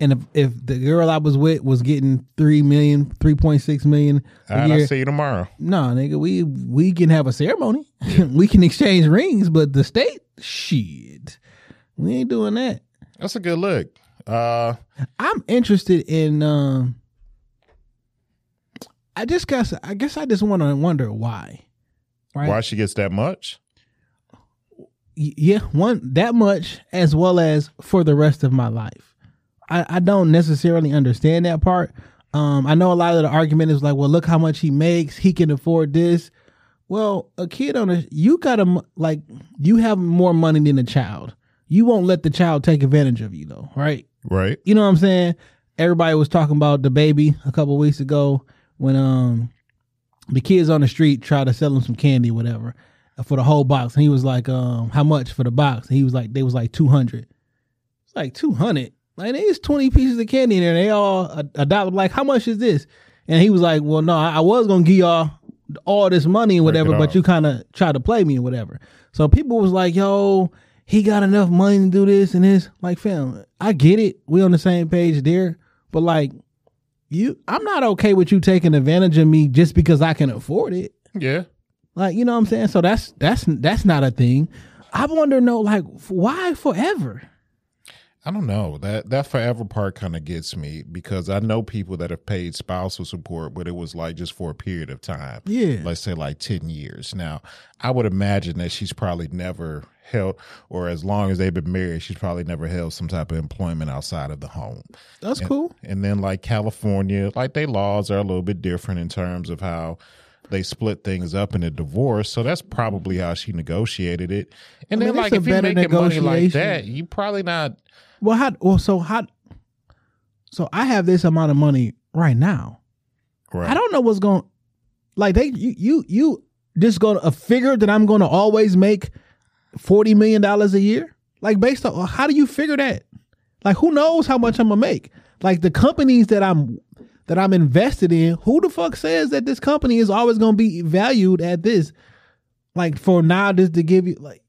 and if if the girl I was with was getting three million, three point six million a All right, I'll see you tomorrow. no, nigga, we we can have a ceremony, we can exchange rings, but the state, shit, we ain't doing that. That's a good look. Uh, I'm interested in. Um, I just guess. I guess I just want to wonder why. Right? why she gets that much? Yeah, one that much as well as for the rest of my life. I, I don't necessarily understand that part. Um, I know a lot of the argument is like, well, look how much he makes. He can afford this. Well, a kid on a you got to like you have more money than a child. You won't let the child take advantage of you though, right? Right. you know what I'm saying? Everybody was talking about the baby a couple weeks ago when um the kids on the street tried to sell him some candy, whatever, for the whole box. And he was like, um, how much for the box? And he was like, they was like two hundred. It's like two hundred. Like there's twenty pieces of candy in there. And They all a, a dollar. Like how much is this? And he was like, well, no, I, I was gonna give y'all all this money and whatever, but off. you kind of tried to play me or whatever. So people was like, yo, he got enough money to do this and this. Like, fam, I get it. We on the same page there. But like, you, I'm not okay with you taking advantage of me just because I can afford it. Yeah. Like, you know what I'm saying? So that's that's that's not a thing. I wonder, no, like, why forever? I don't know that that forever part kind of gets me because I know people that have paid spousal support, but it was like just for a period of time. Yeah. let's say like ten years. Now, I would imagine that she's probably never held, or as long as they've been married, she's probably never held some type of employment outside of the home. That's And- cool. And then like California, like they laws are a little bit different in terms of how they split things up in a divorce. So that's probably how she negotiated it. And I then like if you're making money like that, you probably not. Well, how? Well, so how? So I have this amount of money right now. Right. I don't know what's going. Like they, you, you, you just going to a figure that I'm going to always make forty million dollars a year. Like based on how do you figure that? Like who knows how much I'm gonna make? Like the companies that I'm that I'm invested in, who the fuck says that this company is always gonna be valued at this? Like for now, just to give you like,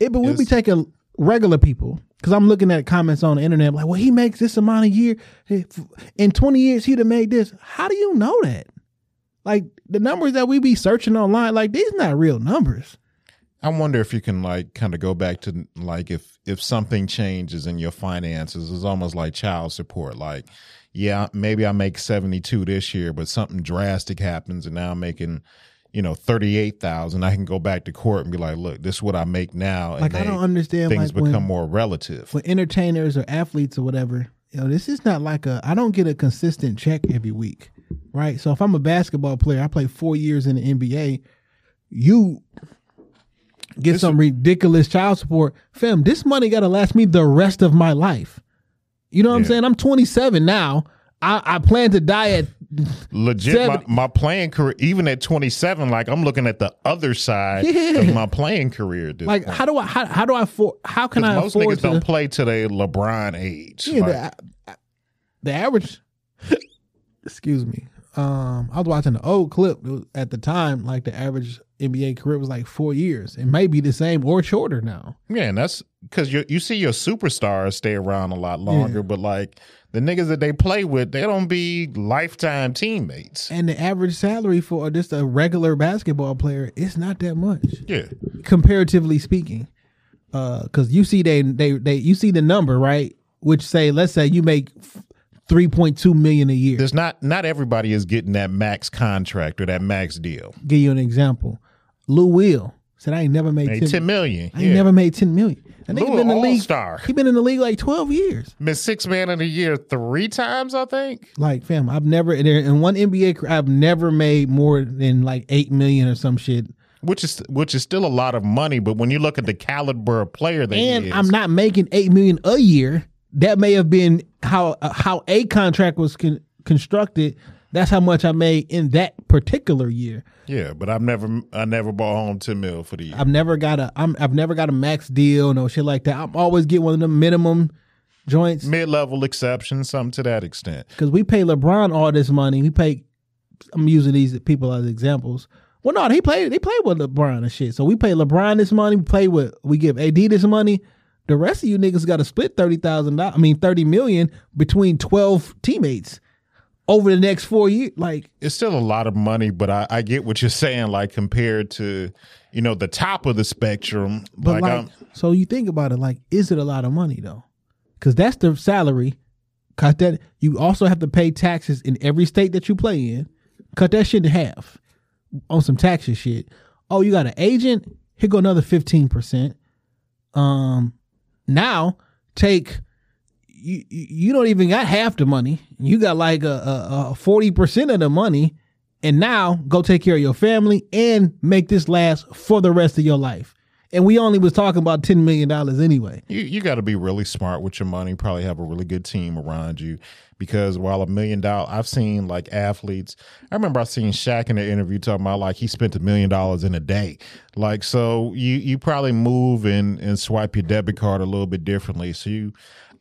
it, but we'll be taking regular people because I'm looking at comments on the internet like, well, he makes this amount a year. In 20 years, he'd have made this. How do you know that? Like the numbers that we be searching online, like these not real numbers. I wonder if you can like kind of go back to like if if something changes in your finances, it's almost like child support. Like, yeah, maybe I make seventy two this year, but something drastic happens, and now I'm making, you know, thirty eight thousand. I can go back to court and be like, look, this is what I make now. And Like I don't understand Things like become when, more relative. For entertainers or athletes or whatever, you know, this is not like a I don't get a consistent check every week. Right? So if I'm a basketball player, I play 4 years in the NBA, you get some ridiculous child support. Fam, this money got to last me the rest of my life. You know what I'm saying? I'm 27 now. I, I plan to die at Legit, my, my playing career, even at 27, like I'm looking at the other side Yeah. of my playing career. Like point. how do I how, how do I for how can I most afford niggas to don't play to their LeBron age. Yeah, Like, the, the average. excuse me. Um, I was watching the old clip at the time. Like the average NBA career was like four years. It may be the same or shorter now. Yeah, and that's because you you see your superstars stay around a lot longer, but like the niggas that they play with, they don't be lifetime teammates. And the average salary for just a regular basketball player it's not that much. Yeah, comparatively speaking because you see they they they you see the number right which say let's say you make 3.2 million a year there's not not everybody is getting that max contract or that max deal. give you an example lou will said i ain't never made Hey, 10, ten million. i ain't yeah. never made 10 million and Lou been in the league all-star. he been in the league like 12 years been six man of the year three times, I think. like fam i've never there in one nba i've never made more than like 8 million or some shit Which is which is still a lot of money, but when you look at the caliber of player that and he is, I'm not making eight million a year. That may have been how uh, how a contract was con- constructed. That's how much I made in that particular year. yeah, but I've never I never bought home ten mil for the year. I've never got a I'm I've never got a max deal, no shit like that. I'm always getting one of the minimum joints Mid level exceptions, something to that extent. because we pay LeBron all this money. We pay. I'm using these people as examples. Well, no, he played. They played with LeBron and shit. So we pay LeBron this money. We play with. We give AD this money. The rest of you niggas got to split thirty thousand dollars. I mean, thirty million between twelve teammates over the next four years. Like, It's still a lot of money, but I, I get what you're saying. Like compared to, you know, the top of the spectrum. but like, like, so you think about it. Like, is it a lot of money though? Because that's the salary. Cut that. You also have to pay taxes in every state that you play in. Cut that shit in half on some taxes shit. Oh, you got an agent? Here go another fifteen percent. Um, now take you. you- don't even got half the money. You got like a forty percent of the money, and now go take care of your family and make this last for the rest of your life. And we only was talking about ten million dollars anyway. you you got to be really smart with your money. Probably have a really good team around you, because while a million dollar, I've seen like athletes. I remember I seen Shaq in an interview talking about like he spent a million dollars in a day. Like so, you you probably move and and swipe your debit card a little bit differently. So you,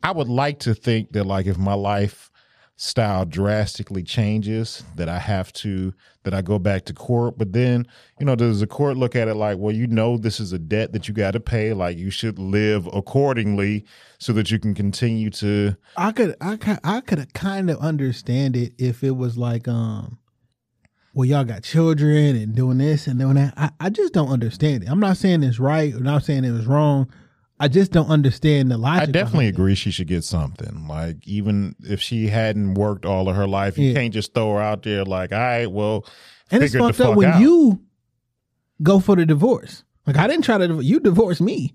I would like to think that like if my life style drastically changes that I have to that I go back to court. But then, you know, does the court look at it like, well, you know this is a debt that you got to pay, like you should live accordingly so that you can continue to I could I I could kind of understand it if it was like um well y'all got children and doing this and doing that. I, I just don't understand it. I'm not saying it's right or not saying it was wrong. I just don't understand the logic. I definitely it. agree she should get something. Like even if she hadn't worked all of her life, you Yeah. can't just throw her out there like, all right, well, And it's fucked up when out. you go for the divorce. Like I didn't try to you divorced me.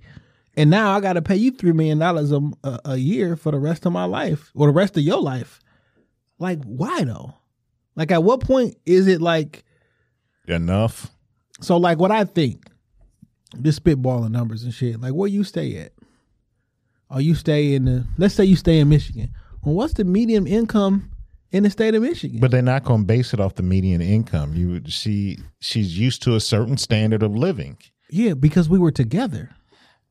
And now I got to pay you 3 million dollars a a year for the rest of my life or the rest of your life. Like why though? Like at what point is it like enough. So like what I think, just spitballing numbers and shit. Like where you stay at? Or you stay in the let's say you stay in Michigan. Well, what's the median income in the state of Michigan? But they're not going to base it off the median income. You would she she's used to a certain standard of living. yeah, because we were together.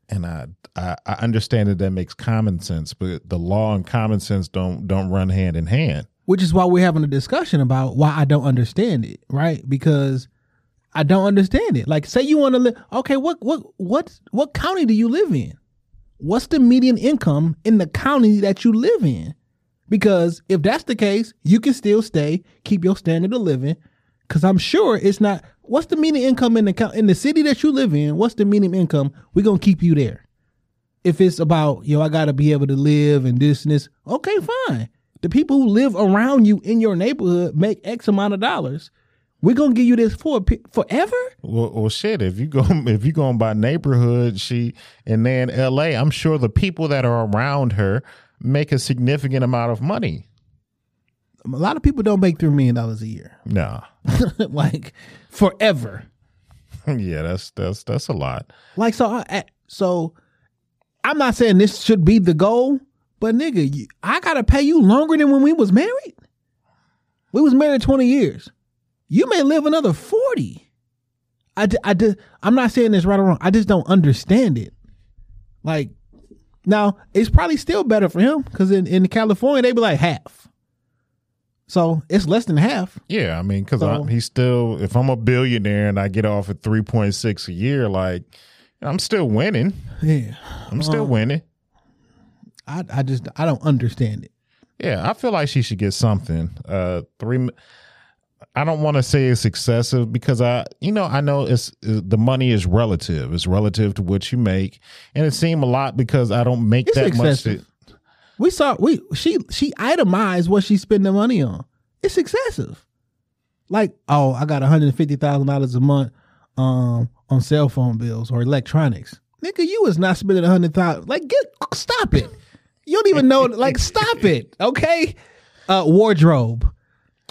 and I, I I understand that that makes common sense, but the law and common sense don't don't run hand in hand. Which is why we're having a discussion about why I don't understand it, right? Because I don't understand it. Like say you want to live okay, what what what what county do you live in? What's the median income in the county that you live in? Because if that's the case, you can still stay, keep your standard of living. Cause I'm sure it's not. What's the median income in the in the city that you live in? What's the median income? We're gonna keep you there. If it's about yo, I gotta be able to live and this and this. Okay, fine. The people who live around you in your neighborhood make X amount of dollars. We're gonna give you this for forever. Well, well, shit. If you go, if you going by neighborhood, she and then L.A., I'm sure the people that are around her make a significant amount of money. A lot of people don't make three million dollars a year, Nah, like forever. yeah, that's that's that's a lot. Like so, I- so I'm not saying this should be the goal, but nigga, you, I gotta pay you longer than when we was married. We was married 20 years. You may live another 40. I, d- I d- I'm not saying this right or wrong. I just don't understand it. Like, now it's probably still better for him because in, in California they be like half. So it's less than half. Yeah, I mean, because So- he's still. If I'm a billionaire and I get off at three point six a year, like I'm still winning. Yeah. I'm still winning. I I just I don't understand it. Yeah, I feel like she should get something. Uh, three. I don't want to say it's excessive because I, you know, I know it's the money is relative. It's relative to what you make, and it seemed a lot because I don't make It's that excessive. much. To, We saw we she she itemized what she spent the money on. It's excessive. Like, oh, I got hundred and fifty thousand dollars a month um on cell phone bills or electronics. Nigga, you was not spending a hundred thousand. Like, get stop it. You don't even know. Like, stop it. Okay. Uh, wardrobe,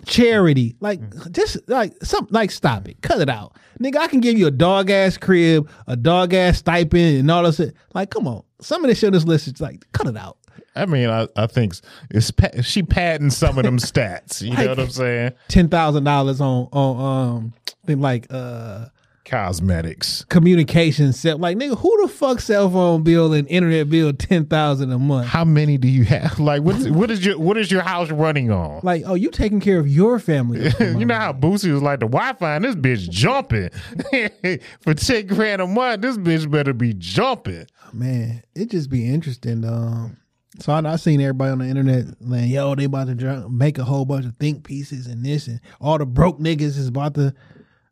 charity. Like, just like some. Like, stop it. Cut it out, nigga. I can give you a dog ass crib, a dog ass stipend, and all this. shit. Like, come on. Some of this shit on this list is like, cut it out. I mean, I, I think it's she padding some of them stats. You know what I'm saying? ten thousand dollars on on um thing like uh Cosmetics. communication set like nigga who the fuck cell phone bill and internet bill ten thousand a month How many do you have? Like, what? What is your What is your house running on? like oh you taking care of your family you know how Boosie was like the Wi-Fi, and this bitch jumping for ten grand a month. This bitch better be jumping. man it just be interesting um so I, I seen everybody on the internet like yo they about to make a whole bunch of think pieces and this and all the broke niggas is about to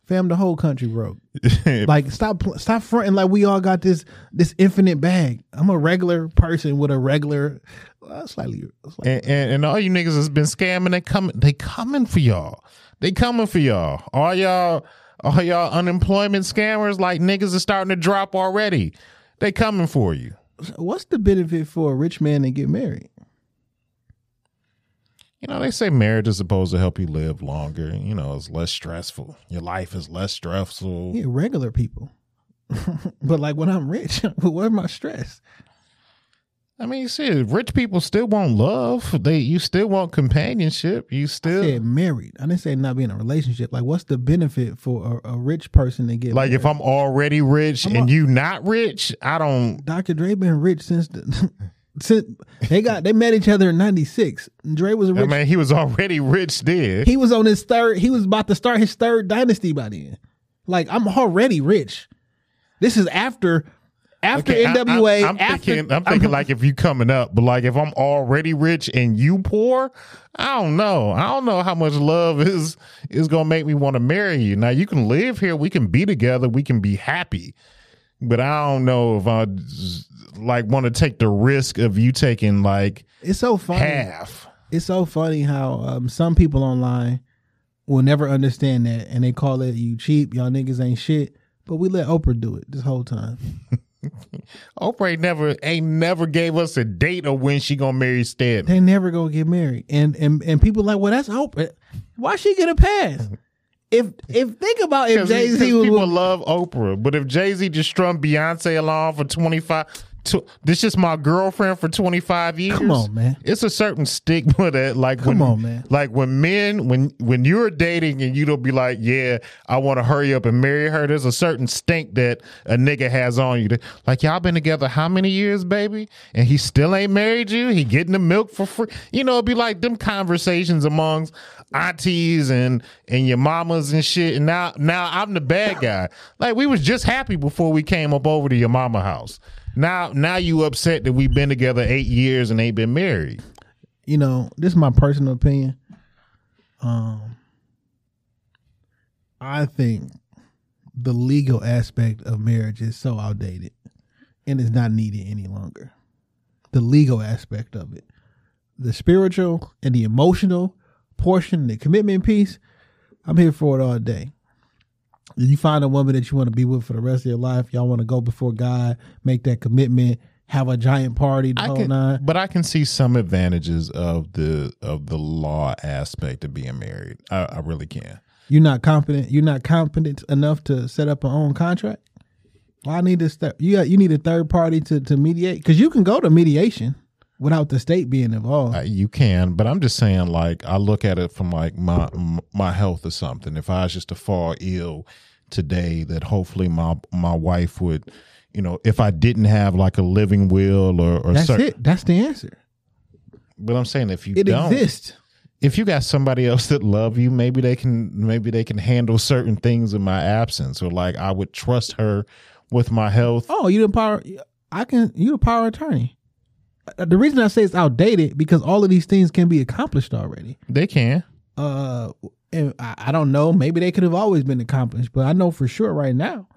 fam the whole country broke like stop stop fronting like we all got this this infinite bag. I'm a regular person with a regular uh, slightly, slightly and, and, and all you niggas has been scamming. They coming. They coming for y'all. They coming for y'all. All y'all. All y'all unemployment scammers. Like niggas are starting to drop already. They coming for you. what's the benefit for a rich man to get married? You know, they say marriage is supposed to help you live longer. You know, it's less stressful. Your life is less stressful. Yeah, regular people. but like when I'm rich, where's my stress? I mean, you see, rich people still want love. They you still want companionship. You I still said married. I didn't say not being in a relationship. Like, what's the benefit for a, a rich person to get like married? if I'm already rich I'm and a- you not rich, I don't. Dr. Dre been rich since the since they got they met each other in '96. Dre was a I rich. mean, he was already rich then. he was on his third. He was about to start his third dynasty by then. Like I'm already rich. This is after after Okay, I- I- NWA. I'm after, thinking, I'm thinking like if you coming up, but like if I'm already rich and you poor, I don't know. I don't know how much love is is gonna make me want to marry you. Now you can live here, we can be together, we can be happy, but I don't know if I like want to take the risk of you taking like it's so funny. half. It's so funny how um, some people online will never understand that, and they call it you cheap, y'all niggas ain't shit. But we let Oprah do it this whole time. Oprah ain't never ain't never gave us a date of when she gonna marry Stedman. They never gonna get married, and and and people like, well, that's Oprah. Why she get a pass? If if think about if Jay Z people with- love Oprah, but if Jay Z just strummed Beyonce along for twenty five, this is my girlfriend for twenty five years. Come on, man. It's a certain stigma that, like, Come when, on, man. Like when men, when when you're dating and you don't be like, yeah, I want to hurry up and marry her. There's a certain stink that a nigga has on you. That, like y'all been together how many years, baby? And he still ain't married you. He getting the milk for free. You know, it'd be like them conversations amongst aunties and and your mamas and shit. And now now I'm the bad guy. Like we was just happy before we came up over to your mama house. Now now you upset that we've been together eight years and ain't been married. you know, this is my personal opinion. Um, I think the legal aspect of marriage is so outdated and is not needed any longer. The legal aspect of it, the spiritual and the emotional portion, the commitment piece, I'm here for it all day. If you find a woman that you want to be with for the rest of your life, y'all want to go before God, make that commitment, have a giant party, the I whole can, nine. but I can see some advantages of the of the law aspect of being married. I, I really can. You're not confident. You're not competent enough to set up an own contract. Well, I need to start. You got, you need a third party to to mediate because you can go to mediation without the state being involved. Uh, you can, but I'm just saying, like, I look at it from like my my health or something. If I was just to fall ill today, that hopefully my my wife would, you know, if I didn't have like a living will or or That's certain, it. That's the answer. But I'm saying if you It don't, exists. if you got somebody else that love you, maybe they can maybe they can handle certain things in my absence, or like I would trust her with my health. Oh, you the power. I can. You the power attorney. Uh, The reason I say it's outdated because all of these things can be accomplished already. They can. Uh, and I, I don't know. Maybe they could have always been accomplished, but I know for sure right now.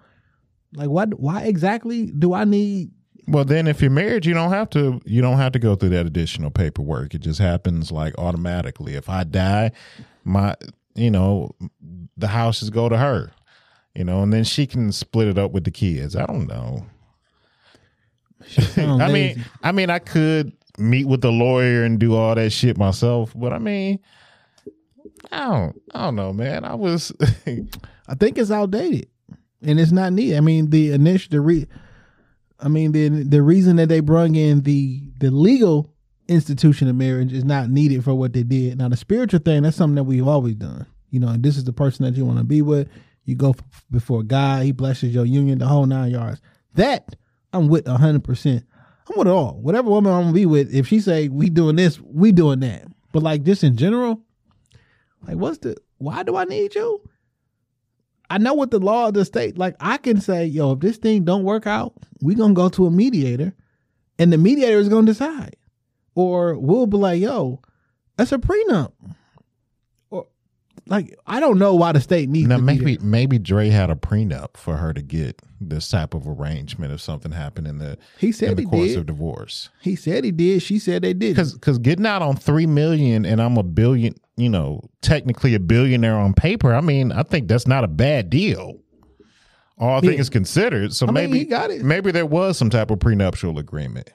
Like, what? Why exactly do I need? Well, then if you're married, you don't have to you don't have to go through that additional paperwork. It just happens like automatically. If I die, my you know, the houses go to her. You know, and then she can split it up with the kids. I don't know. Sound I mean, I mean, I could meet with the lawyer and do all that shit myself, but I mean, I don't, I don't know, man. I was, I think it's outdated, and it's not needed. I mean, the initial, the re, I mean, the the reason that they brung in the the legal institution of marriage is not needed for what they did. Now, the spiritual thing that's something that we've always done. You know, and this is the person that you want to be with. You go before God. He blesses your union, the whole nine yards. That I'm with hundred percent. I'm with it all. Whatever woman I'm gonna be with, if she say we doing this, we doing that. But like just in general, like what's the why do I need you? I know what the law of the state like I can say, yo, if this thing don't work out, we gonna go to a mediator and the mediator is gonna decide. Or we'll be like, yo, that's a prenup. Like I don't know why the state needs now to be maybe maybe Dre had a prenup for her to get this type of arrangement if something happened in the He said in the he course did. of divorce. He said he did. She said they did. Because because getting out on three million and I'm a billion, you know, technically a billionaire on paper. I mean, I think that's not a bad deal. All Yeah. things considered. So I mean, maybe he got it. maybe there was some type of prenuptial agreement.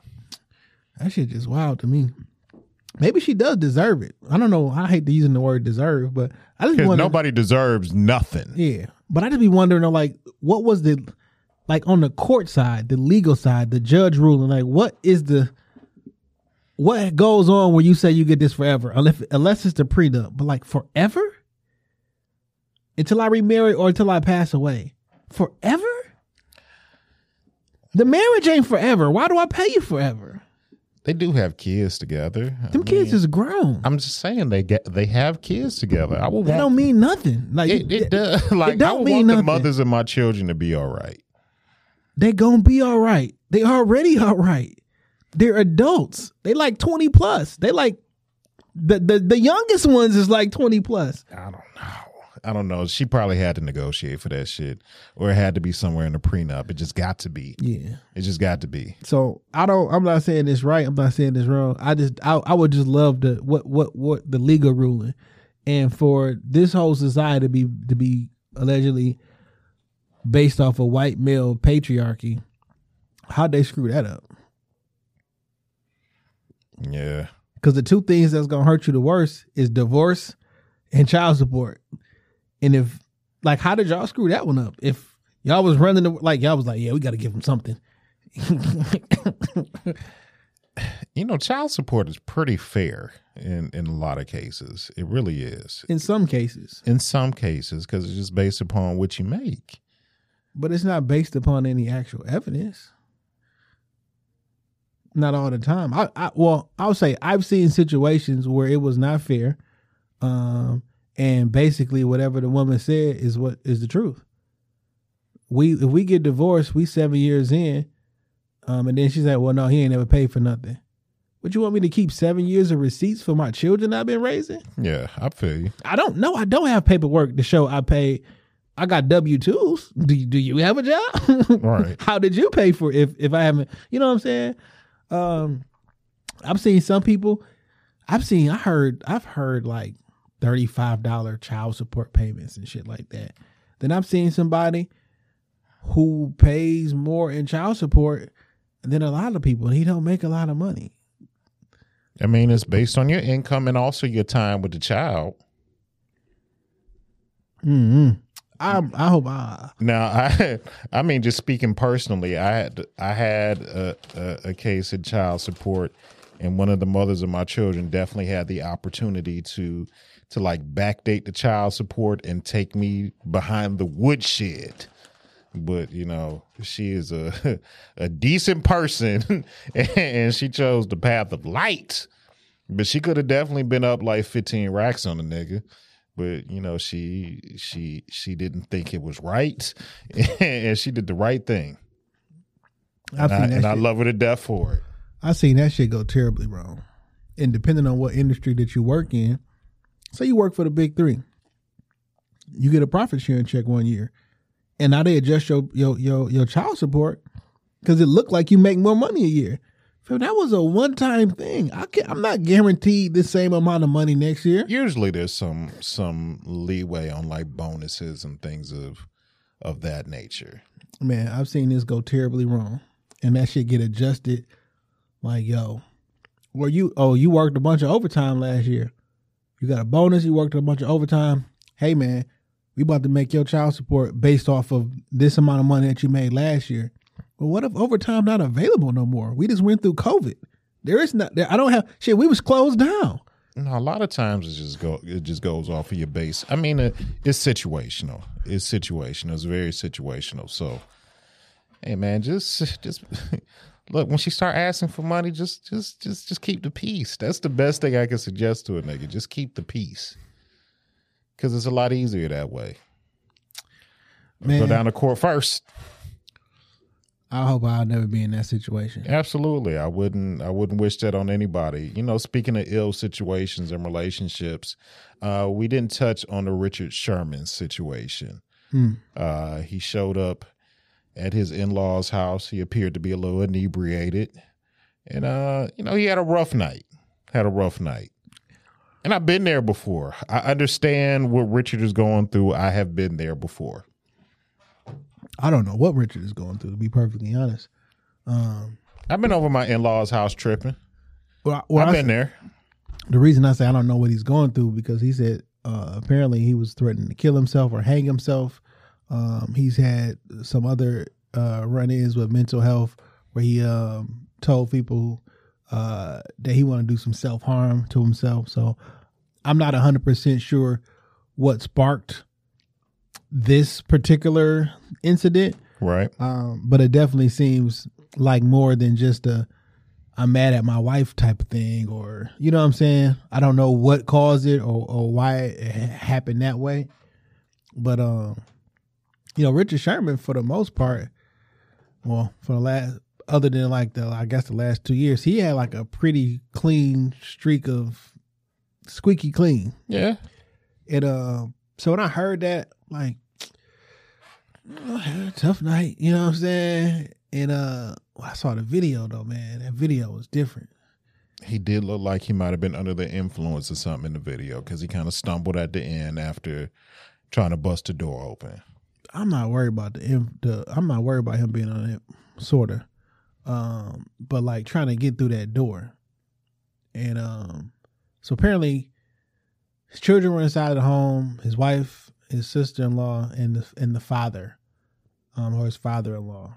That shit just wild to me. Maybe she does deserve it. I don't know. I hate using the word deserve, but I just Because wonder. nobody deserves nothing. Yeah, but I just be wondering, like, what was the, like, on the court side, the legal side, the judge ruling, like, what is the, what goes on where you say you get this forever, unless unless it's the prenup, but like forever, until I remarry or until I pass away, forever. The marriage ain't forever. Why do I pay you forever? They do have kids together. I Them kids mean, is grown. I'm just saying they get they have kids together. I will That don't mean nothing. Like it, it does. Like don't I would mean want the mothers of my children to be all right. they gonna be all right. They already all right. They're adults. They like 20 plus. They like the the, the youngest ones is like 20 plus. I don't know. I don't know. She probably had to negotiate for that shit, or it had to be somewhere in the prenup. It just got to be. Yeah. It just got to be. So I don't I'm not saying this right. I'm not saying this wrong. I just I, I would just love the what what what the legal ruling and for this whole society to be to be allegedly based off of white male patriarchy. How'd they screw that up? Yeah. Because the two things that's gonna hurt you the worst is divorce and child support. And if like how did y'all screw that one up? If y'all was running the like y'all was like, yeah, we gotta give him something. You know, child support is pretty fair in in a lot of cases. It really is. In some cases. In some cases, because it's just based upon what you make. But it's not based upon any actual evidence. Not all the time. I, I well, I'll say I've seen situations where it was not fair. Um and basically whatever the woman said is what is the truth. We if we get divorced, we seven years in, um, and then she's like, Well, no, he ain't never paid for nothing. Would you want me to keep seven years of receipts for my children I've been raising? Yeah, I feel you. I don't know. I don't have paperwork to show I paid. I got W twos. Do you, do you have a job? Right. How did you pay for it if if I haven't? You know what I'm saying? Um, I've seen some people. I've seen. I heard. I've heard like thirty five dollar child support payments and shit like that. Then I'm seeing somebody who pays more in child support than a lot of people, and he don't make a lot of money. I mean, it's based on your income and also your time with the child. Mm-hmm. I I hope I. Now, I, I mean, just speaking personally, I had, I had a, a, a case in child support, and one of the mothers of my children definitely had the opportunity to, to like backdate the child support and take me behind the woodshed. But you know, she is a, a decent person, and she chose the path of light. But she could have definitely been up like 15 racks on the nigga. But you know, she she she didn't think it was right. and she did the right thing. I've And, I, and I love her to death for it. I seen that shit go terribly wrong. And depending on what industry that you work in, say you work for the big three, you get a profit sharing check one year, and now they adjust your your your, your child support because it looked like you make more money a year. So that was a one time thing. I can't. I'm not guaranteed the same amount of money next year. Usually there's some some leeway on like bonuses and things of of that nature. Man, I've seen this go terribly wrong, and that shit get adjusted. Like yo, where you? Oh, you worked a bunch of overtime last year. You got a bonus. You worked a bunch of overtime. Hey man, we about to make your child support based off of this amount of money that you made last year. But what if overtime not available no more? We just went through COVID. There is not. There, I don't have shit. We was closed down. No, a lot of times it just go it just goes off of your base. I mean, it, it's situational. It's situational. It's very situational. So, hey man, just just look when she start asking for money, just just just just keep the peace. That's the best thing I can suggest to a nigga. Just keep the peace, because it's a lot easier that way. Go down to court first. I hope I'll never be in that situation. Absolutely. I wouldn't I wouldn't wish that on anybody. You know, speaking of ill situations and relationships, uh, we didn't touch on the Richard Sherman situation. Hmm. Uh, he showed up at his in-laws' house. He appeared to be a little inebriated. And uh, you know, he had a rough night. Had a rough night. And I've been there before. I understand what Richard is going through. I have been there before. I don't know what Richard is going through. To be perfectly honest, um, I've been over my in-laws' house tripping. well, I- well, I've I been there. the reason I say I don't know what he's going through because he said uh, apparently he was threatening to kill himself or hang himself. Um, he's had some other uh, run-ins with mental health where he um, told people uh, that he wanted to do some self-harm to himself. So I'm not 100% sure what sparked this particular incident. Right. Um, but it definitely seems like more than just a I'm mad at my wife type of thing, or you know what I'm saying. I don't know what caused it or, or why it happened that way, but um, you know, Richard Sherman for the most part, well, for the last other than like the I guess the last two years, he had like a pretty clean streak of squeaky clean. Yeah. And uh, so when I heard that, like, I had a tough night, you know what I'm saying? And uh, well, I saw the video though, man. That video was different. he did look like he might have been under the influence of something in the video because he kind of stumbled at the end after trying to bust the door open. I'm not worried about the the. I'm not worried about him being on it, sorta. Um, but like trying to get through that door, and um, so apparently, his children were inside the home. His wife, his sister in law, and the and the father, um, or his father in law,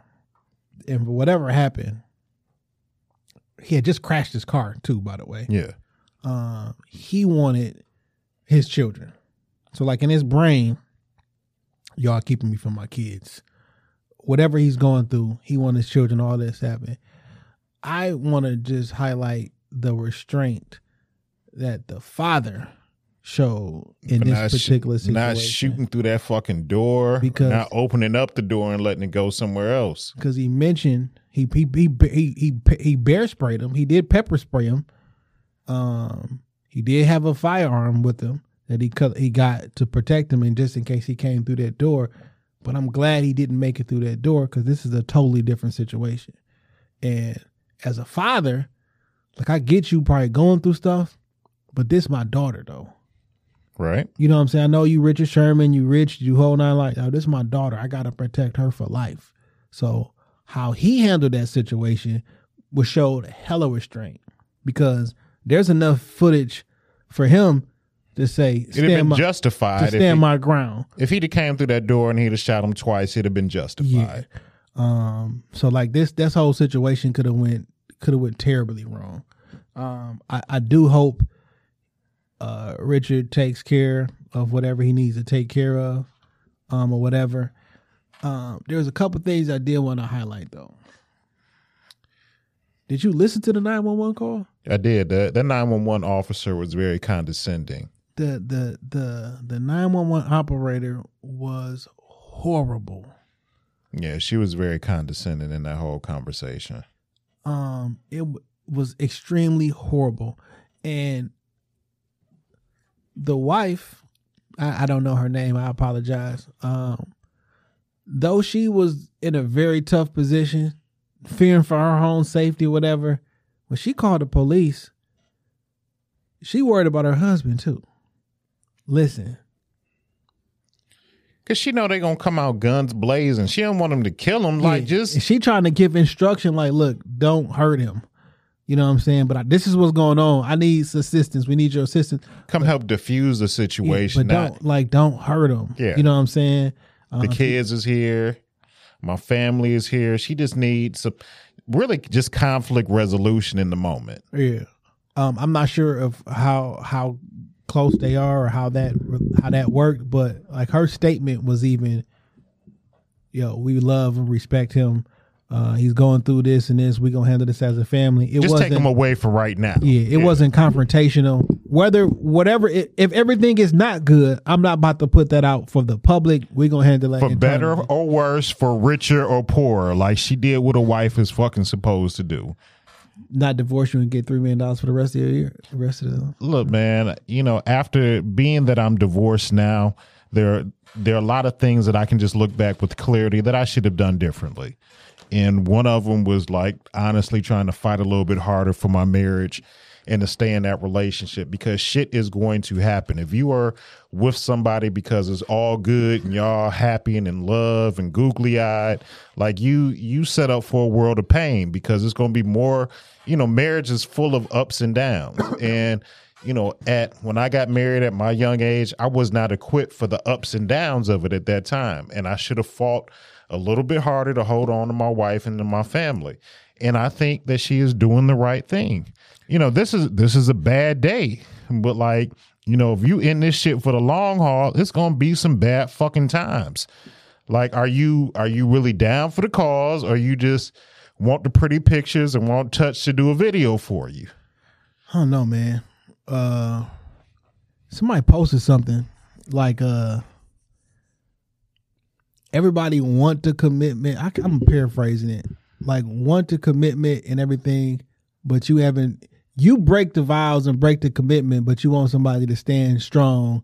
and whatever happened, he had just crashed his car too. By the way, Yeah. um, he wanted his children. So like in his brain, y'all keeping me from my kids. Whatever he's going through, he want his children, all this happen. I want to just highlight the restraint that the father showed in For this particular situation. Not shooting through that fucking door, Because- not opening up the door and letting it go somewhere else. because he mentioned he he he he he, he bear sprayed him. He did pepper spray him. Um, he did have a firearm with him that he cut, he got to protect him, and just in case he came through that door. But I'm glad he didn't make it through that door because this is a totally different situation. And as a father, like I get you probably going through stuff, but this my daughter though. Right? You know what I'm saying? I know you Richard Sherman, you rich, you whole nine like oh, this is my daughter. I gotta protect her for life. So how he handled that situation was showed hella restraint because there's enough footage for him to say It'd have been my, to justified if, stand he, my ground. if he'd have came through that door and he'd have shot him twice, it'd have been justified. Um, so like this, this whole situation could have went could have went terribly wrong. Um, I, I do hope uh Richard takes care of whatever he needs to take care of, um, or whatever. Um, there's a couple things I did want to highlight though. Did you listen to the nine one one call? I did. The one one officer was very condescending. The the the the nine one one operator was horrible. Yeah, she was very condescending in that whole conversation. Um, it w- was extremely horrible, and the wife, I, I don't know her name. I apologize. Um, though she was in a very tough position, fearing for her own safety, whatever. When she called the police, she worried about her husband too. Listen, Cause she know they gonna come out guns blazing. She don't want them to kill him. Like Yeah. just she trying to give instruction like look don't hurt him you know what i'm saying but I, this is what's going on i need assistance we need your assistance come help diffuse the Yeah, situation. but don't like don't hurt him Yeah. you know what i'm saying uh, the kids is here, my family is here. She just needs some really just conflict resolution in the moment. yeah um i'm not sure of how how close they are or how that how that worked but like her statement was even yo we love and respect him uh he's going through this and this we gonna handle this as a family it Just take them away for right now. Yeah, it wasn't confrontational. Whether whatever, i- if everything is not good, I'm not about to put that out for the public. We're gonna handle that for better or worse, for richer or poorer, like she did what a wife is fucking supposed to do. Not divorce you and get three million dollars for the rest of your year. The rest of the Look, man, you know, after being that I'm divorced now, there there are a lot of things that I can just look back with clarity that I should have done differently. And one of them was like honestly trying to fight a little bit harder for my marriage and to stay in that relationship because shit is going to happen. If you are with somebody because it's all good and y'all happy and in love and googly eyed, like you you set up for a world of pain because it's going to be more, you know, marriage is full of ups and downs. And you know, at when I got married at my young age, I was not equipped for the ups and downs of it at that time. And I should have fought a little bit harder to hold on to my wife and to my family. And I think that she is doing the right thing. You know, this is this is a bad day. But like, you know, if you in this shit for the long haul, it's gonna be some bad fucking times. Like, are you are you really down for the cause or you just want the pretty pictures and want touch to do a video for you? I don't know, man. Uh, somebody posted something like uh, everybody want the commitment. I, I'm paraphrasing it, like want the commitment and everything, but you haven't. You break the vows and break the commitment, but you want somebody to stand strong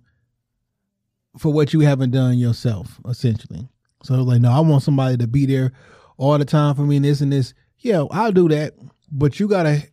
for what you haven't done yourself, essentially. So like, no, I want somebody to be there all the time for me and this and this. Yeah, I'll do that, but you gotta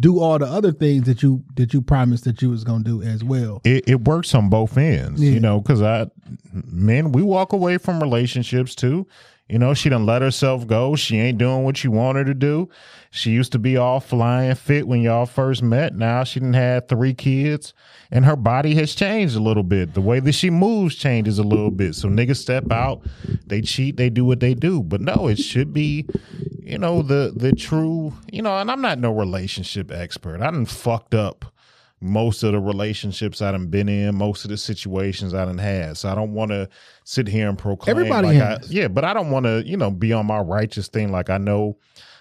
do all the other things that you that you promised that you was gonna do as well. it, it works on both ends, Yeah. you know, because I, men, we walk away from relationships too. You know, she done let herself go. She ain't doing what you want her to do. She used to be all flying fit when y'all first met. Now she didn't have three kids and her body has changed a little bit. The way that she moves changes a little bit. So niggas step out, they cheat, they do what they do. But no, it should be, you know, the the true, you know, and I'm not no relationship expert. I done fucked up most of the relationships I done been in, most of the situations I done had. So I don't want to sit here and proclaim. Everybody like has. I, yeah, but I don't want to, you know, be on my righteous thing like I know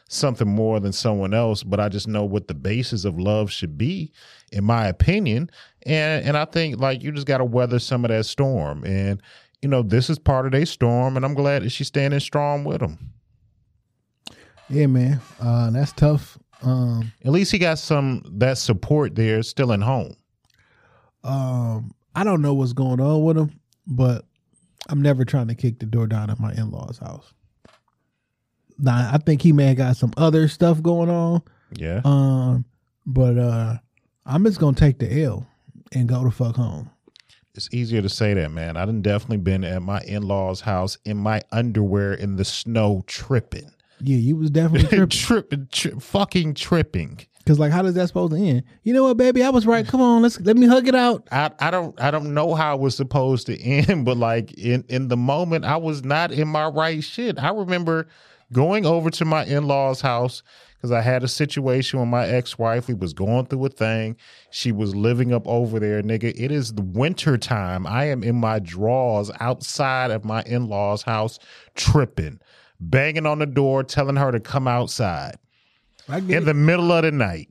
something more than someone else, but I just know what the basis of love should be, in my opinion. And and I think like you just got to weather some of that storm. And you know, this is part of their storm, and I'm glad that she's standing strong with them. Yeah, man, uh, that's tough. Um, At least he got some that support there, still in home. um, I don't know what's going on with him, but I'm never trying to kick the door down at my in laws' house. Now, I think he may have got some other stuff going on. Yeah. Um, but uh, I'm just gonna take the L and go the fuck home. it's easier to say that, man. I done definitely been at my in law's house in my underwear in the snow tripping. Yeah, you was definitely tripping. tripping, tri- fucking tripping. Cause like, how does that supposed to end? You know what, baby? I was right. Come on, let's let me hug it out. I, I don't I don't know how it was supposed to end, but like in, in the moment I was not in my right shit. I remember going over to my in-laws house because I had a situation with my ex-wife. We was going through a thing. She was living up over there, nigga. It is the winter time. I am in my drawers outside of my in-laws house tripping, banging on the door, telling her to come outside. In it. the middle of the night.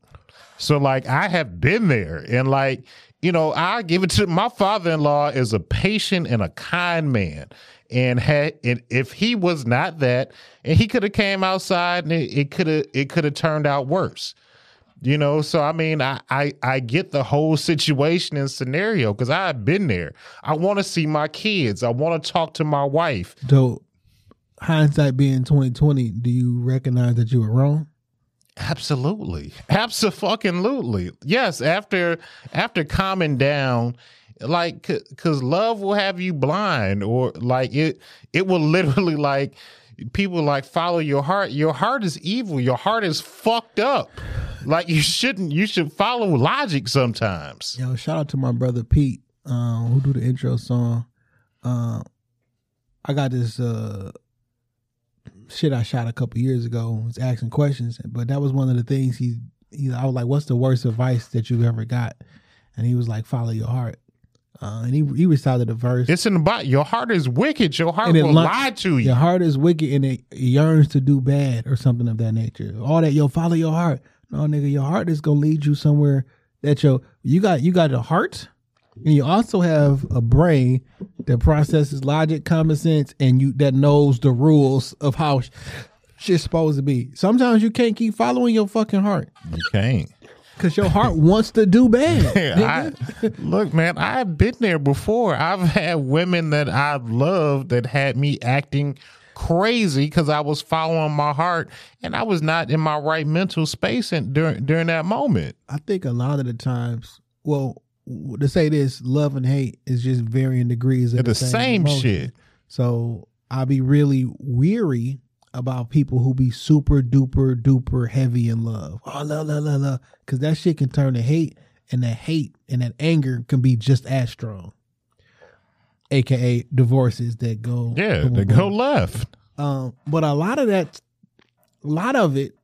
So like I have been there and like, you know, I give it to my father-in-law is a patient and a kind man. And had and if he was not that, and he could have came outside and it could have it could have turned out worse. You know, so I mean, I I, I get the whole situation and scenario because I've been there. I want to see my kids. I want to talk to my wife. So, hindsight being twenty twenty, do you recognize that you were wrong? Absolutely. Absolutely. Yes, after after calming down like cuz love will have you blind or like it it will literally like people like follow your heart. Your heart is evil. Your heart is fucked up. Like you shouldn't you should follow logic sometimes. Yo, shout out to my brother Pete, um, who do the intro song. Uh, I got this uh, shit I shot a couple years ago. Was asking questions, but that was one of the things he. he I was like, "What's the worst advice that you've ever got?" And he was like, "Follow your heart." Uh, and he he recited a verse. It's in the body. Your heart is wicked. Your heart will li- lie to you. Your heart is wicked and it yearns to do bad or something of that nature. All that, yo, follow your heart. No, nigga, your heart is gonna lead you somewhere that yo you got you got a heart and you also have a brain that processes logic, common sense, and you that knows the rules of how sh- shit's supposed to be. Sometimes you can't keep following your fucking heart You can't. Because your heart wants to do bad. I, look, man, I've been there before. I've had women that I've loved that had me acting crazy because I was following my heart and I was not in my right mental space and during during that moment. I think a lot of the times, well, to say this, love and hate is just varying degrees of They're the same emotion. shit. So I'll be really weary about people who be super duper duper heavy in love. Oh, love, love, love, love. Because that shit can turn to hate, and that hate and that anger can be just as strong. AKA divorces that go. Yeah, boom, they boom, go left. Um, but a lot of that, a lot of it,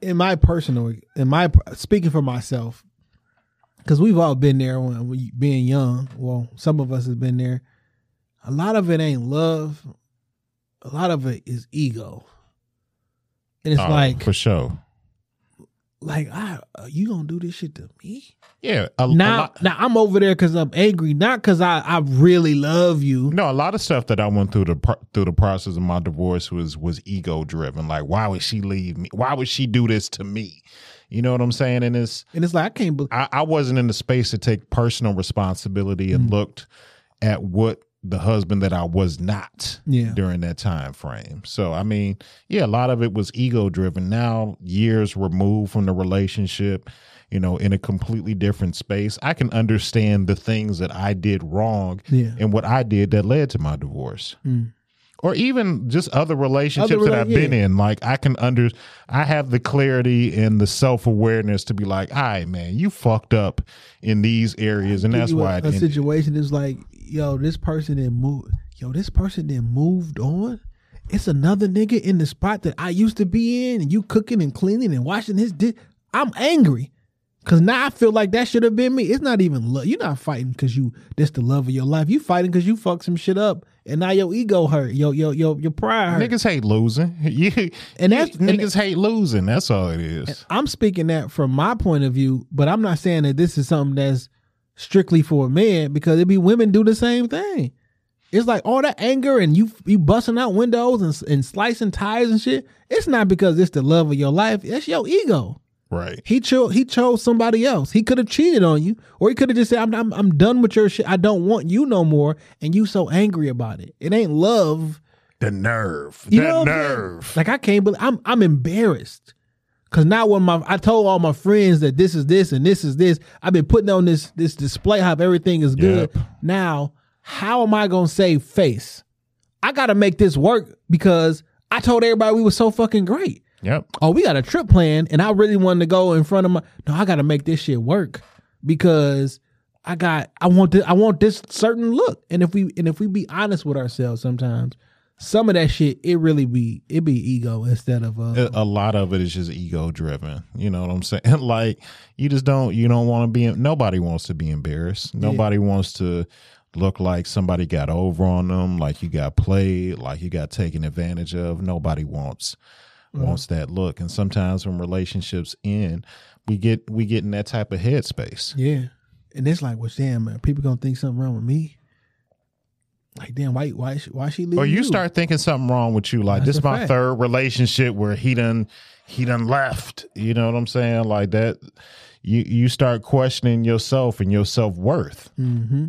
in my personal, in my speaking for myself, because we've all been there when we being young. Well, some of us have been there. A lot of it ain't love. A lot of it is ego, and it's Oh, like, for sure. like, I, uh, you gonna do this shit to me? Yeah, a, a Now, lot- now I'm over there because I'm angry, not because I, I really love you. No, a lot of stuff that I went through the through the process of my divorce was was ego driven. Like, why would she leave me? Why would she do this to me? You know what I'm saying? And it's And it's like I can't believe. I, I wasn't in the space to take personal responsibility and looked at what the husband that I was not Yeah. during that time frame. So I mean, yeah, a lot of it was ego driven. Now years removed from the relationship, you know, in a completely different space, I can understand the things that I did wrong Yeah. and what I did that led to my divorce. Mm. Or even just other relationships Other that I've been in. Like I can under I have the clarity and the self awareness to be like, all right, man, you fucked up in these areas and that's a- why a, it situation is like, yo, this person then moved. Yo, this person then moved on. It's another nigga in the spot that I used to be in, and you cooking and cleaning and washing his dick. I'm angry because now I feel like that should have been me. It's not even love. You're not fighting because you this the love of your life. You fighting because you fucked some shit up, and now your ego hurt. Yo, yo, yo, your pride hurt. Niggas hate losing. You, And that's- and- niggas hate losing. That's all it is. I'm speaking that from my point of view, but I'm not saying that this is something that's strictly for a man because it be women do the same thing. It's like all that anger and you you busting out windows and, and slicing tires and shit. It's not because it's the love of your life. It's your ego. Right. He chose he chose somebody else. He could have cheated on you, or he could have just said, I'm, "I'm I'm done with your shit. I don't want you no more." And you so angry about it. It ain't love. The nerve. You the know what I'm saying? nerve. Like I can't believe I'm I'm embarrassed. Cause now when my I told all my friends that this is this and this is this, I've been putting on this this display how everything is good. Yep. Now, how am I gonna save face? I gotta make this work because I told everybody we were so fucking great. Yep. Oh, we got a trip planned, and I really wanted to go in front of my. No, I gotta make this shit work because I got I want this I want this certain look. And if we and if we be honest with ourselves sometimes, some of that shit it really be it be ego instead of uh A, a lot of it is just ego driven. You know what I'm saying? like you just don't you don't want to be nobody wants to be embarrassed. Nobody wants to look like somebody got over on them, like you got played, like you got taken advantage of. Nobody wants wants that look. And sometimes when relationships end, we get we get in that type of headspace. Yeah. And it's like, well, damn, man, people gonna think something wrong with me. Like, damn, why why she- why she leave? Or you start thinking something wrong with you. Like That's this is my fact. third relationship where he done he done left. You know what I'm saying? Like that you you start questioning yourself and your self worth. Mm-hmm.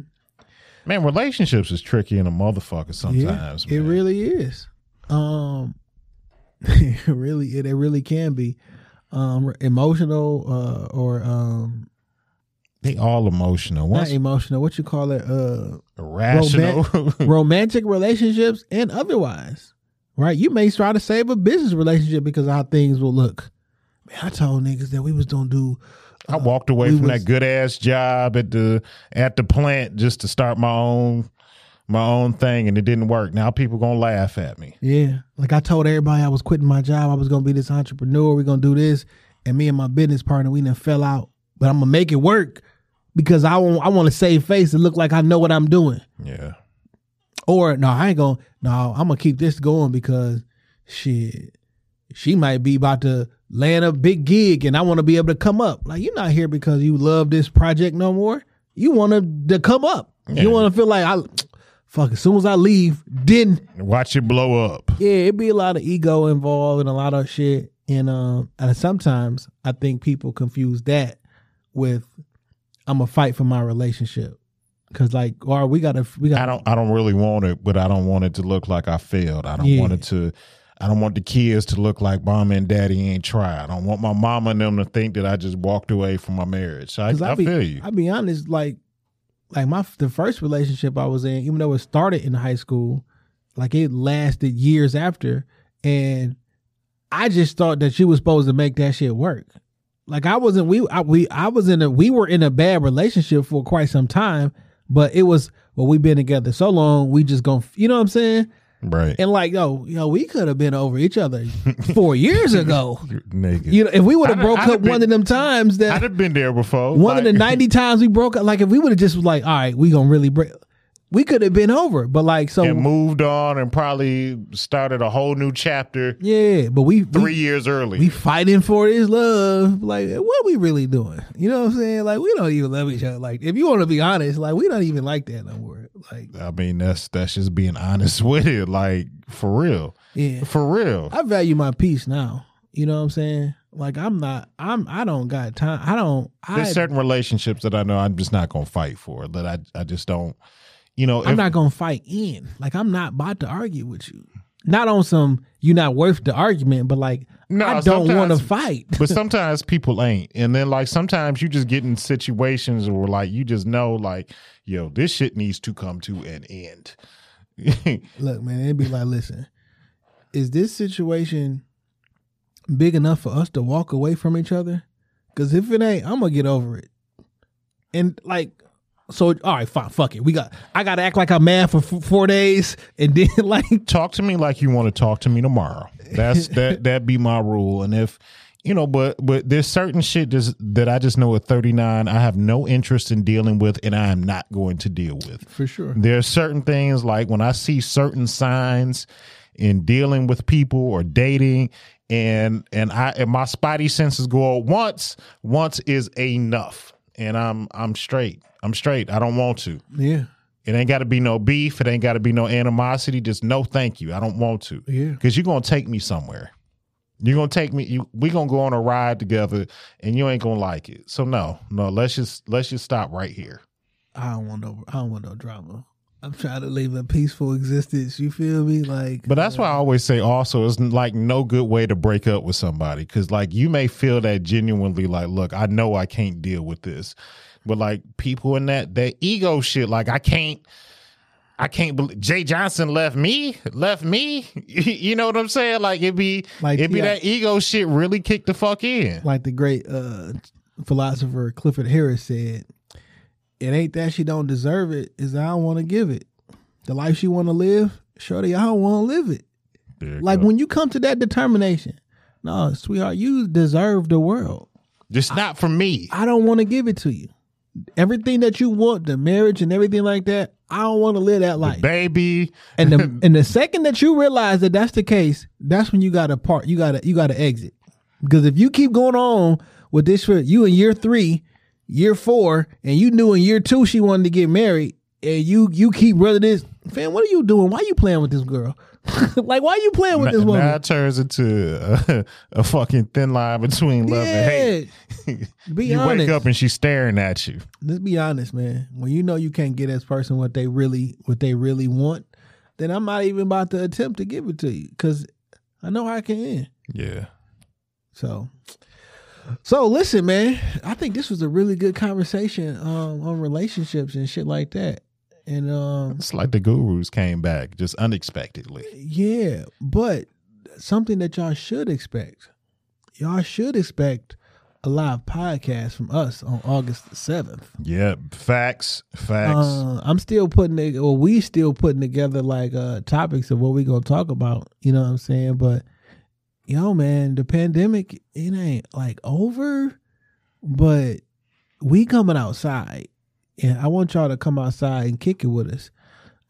Man, relationships is tricky in a motherfucker sometimes. yeah, it really is. Um, it really it, it really can be um emotional uh or um they all emotional. not emotional. What you call it? Uh, irrational. romantic relationships and otherwise. Right? You may try to save a business relationship because how things will look. Man, I told niggas that we was gonna do. I walked away we from was- that good ass job at the at the plant just to start my own my own thing and it didn't work. Now people gonna laugh at me. Yeah. Like I told everybody I was quitting my job. I was gonna be this entrepreneur. We're gonna do this. And me and my business partner, we done fell out. But I'm gonna make it work because I want I want to save face and look like I know what I'm doing. Yeah. Or no, I ain't gonna no, I'm gonna keep this going because shit, she might be about to land a big gig and I wanna be able to come up. Like you're not here because you love this project no more. You wanna to come up. Yeah. You wanna feel like I fuck as soon as I leave, then Watch it blow up. yeah, it'd be a lot of ego involved and a lot of shit. And um, and sometimes I think people confuse that with I'm gonna fight for my relationship because like, or we gotta we got I don't I don't really want it, but I don't want it to look like I failed. I don't Yeah. want it to I don't want the kids to look like mama and daddy ain't tried. I don't want my mama and them to think that I just walked away from my marriage. I, I, be, feel you. I be honest, like like my the first relationship I was in, even though it started in high school, like it lasted years after, and I just thought that she was supposed to make that shit work. Like I wasn't we I, we I was in a we were in a bad relationship for quite some time, but it was well we've been together so long we just gonna you know what I'm saying right. and like yo yo we could have been over each other four years ago. Nigga. You know if we would have I'd- broke I'd have up one been- of them times that I'd have been there before. one of the 90 times we broke up, like if we would have just was like, all right, we gonna really break, we could have been over. But like, so and moved on and probably started a whole new chapter yeah, but we three we, years early. we fighting for this love. Like, what we really doing? You know what I'm saying? Like, we don't even love each other. Like, if you want to be honest, like we don't even like that no more. Like, I mean, that's that's just being honest with it. Like for real, yeah, for real. I value my peace now. You know what I'm saying? Like, I'm not. I'm. I don't got time. I don't. I. There's certain relationships that I know I'm just not gonna fight for. That I I just don't. You know, I'm if- not gonna fight in. Like I'm not about to argue with you. Not on some you're not worth the argument, but like No, I don't want to fight. but sometimes people ain't. And then like sometimes you just get in situations where like you just know like, yo, this shit needs to come to an end. Look, man, it'd be like, listen, is this situation big enough for us to walk away from each other? Because if it ain't, I'm gonna get over it. And like, so all right, fine, fuck it. We got. I got to act like I'm mad for f- four days, and then like, talk to me like you want to talk to me tomorrow. That's that that be my rule. And if you know, but but there's certain shit just, that I just know at 39 I have no interest in dealing with, and I am not going to deal with. for sure. There are certain things like when I see certain signs in dealing with people or dating, and and I and my spidey senses go once. Once is enough, and I'm I'm straight. I'm straight. I don't want to. Yeah, It ain't got to be no beef. It ain't got to be no animosity. Just no, thank you. I don't want to. Yeah. Because you're gonna take me somewhere. You're gonna take me. You, we gonna go on a ride together, and you ain't gonna like it. So no, no. Let's just let's just stop right here. I don't want no. I don't want no drama. I'm trying to live a peaceful existence. You feel me? Like, But that's uh, why I always say also it's like no good way to break up with somebody because like you may feel that genuinely like look I know I can't deal with this, but like people in that that ego shit like I can't. I can't believe Jay Johnson left me, left me. you know what I'm saying? Like it'd be, Like, it'd be yeah. that ego shit really kick the fuck in. like the great uh, philosopher Clifford Harris said, "It ain't that she don't deserve it; is I don't want to give it. The life she want to live, shorty, I don't want to live it. Like when you come to that determination, no, sweetheart, you deserve the world. just not for me. I don't want to give it to you. Everything that you want, the marriage and everything like that. I don't want to live that life. Baby. and the and the second that you realize that that's the case, that's when you got to part. You got to you got to exit because if you keep going on with this for you in year three, year four, and you knew in year two she wanted to get married, and you you keep running this, fam. What are you doing? Why are you playing with this girl? like why are you playing with this Now woman? it turns into a, a fucking thin line between love and hate. Be you honest. wake up and she's staring at you. Let's be honest, man. When you know you can't get this person what they really what they really want, then I'm not even about to attempt to give it to you because I know how I can end. Yeah. So, so listen, man. I think this was a really good conversation um, on relationships and shit like that. And um, It's like the gurus came back just unexpectedly. yeah, but something that y'all should expect. Y'all should expect a live podcast from us on August the seventh. Yeah. Facts. Facts. Uh, I'm still putting it, or we still putting together like uh topics of what we gonna talk about. You know what I'm saying? But yo, man, the pandemic it ain't like over, but we coming outside, and I want y'all to come outside and kick it with us.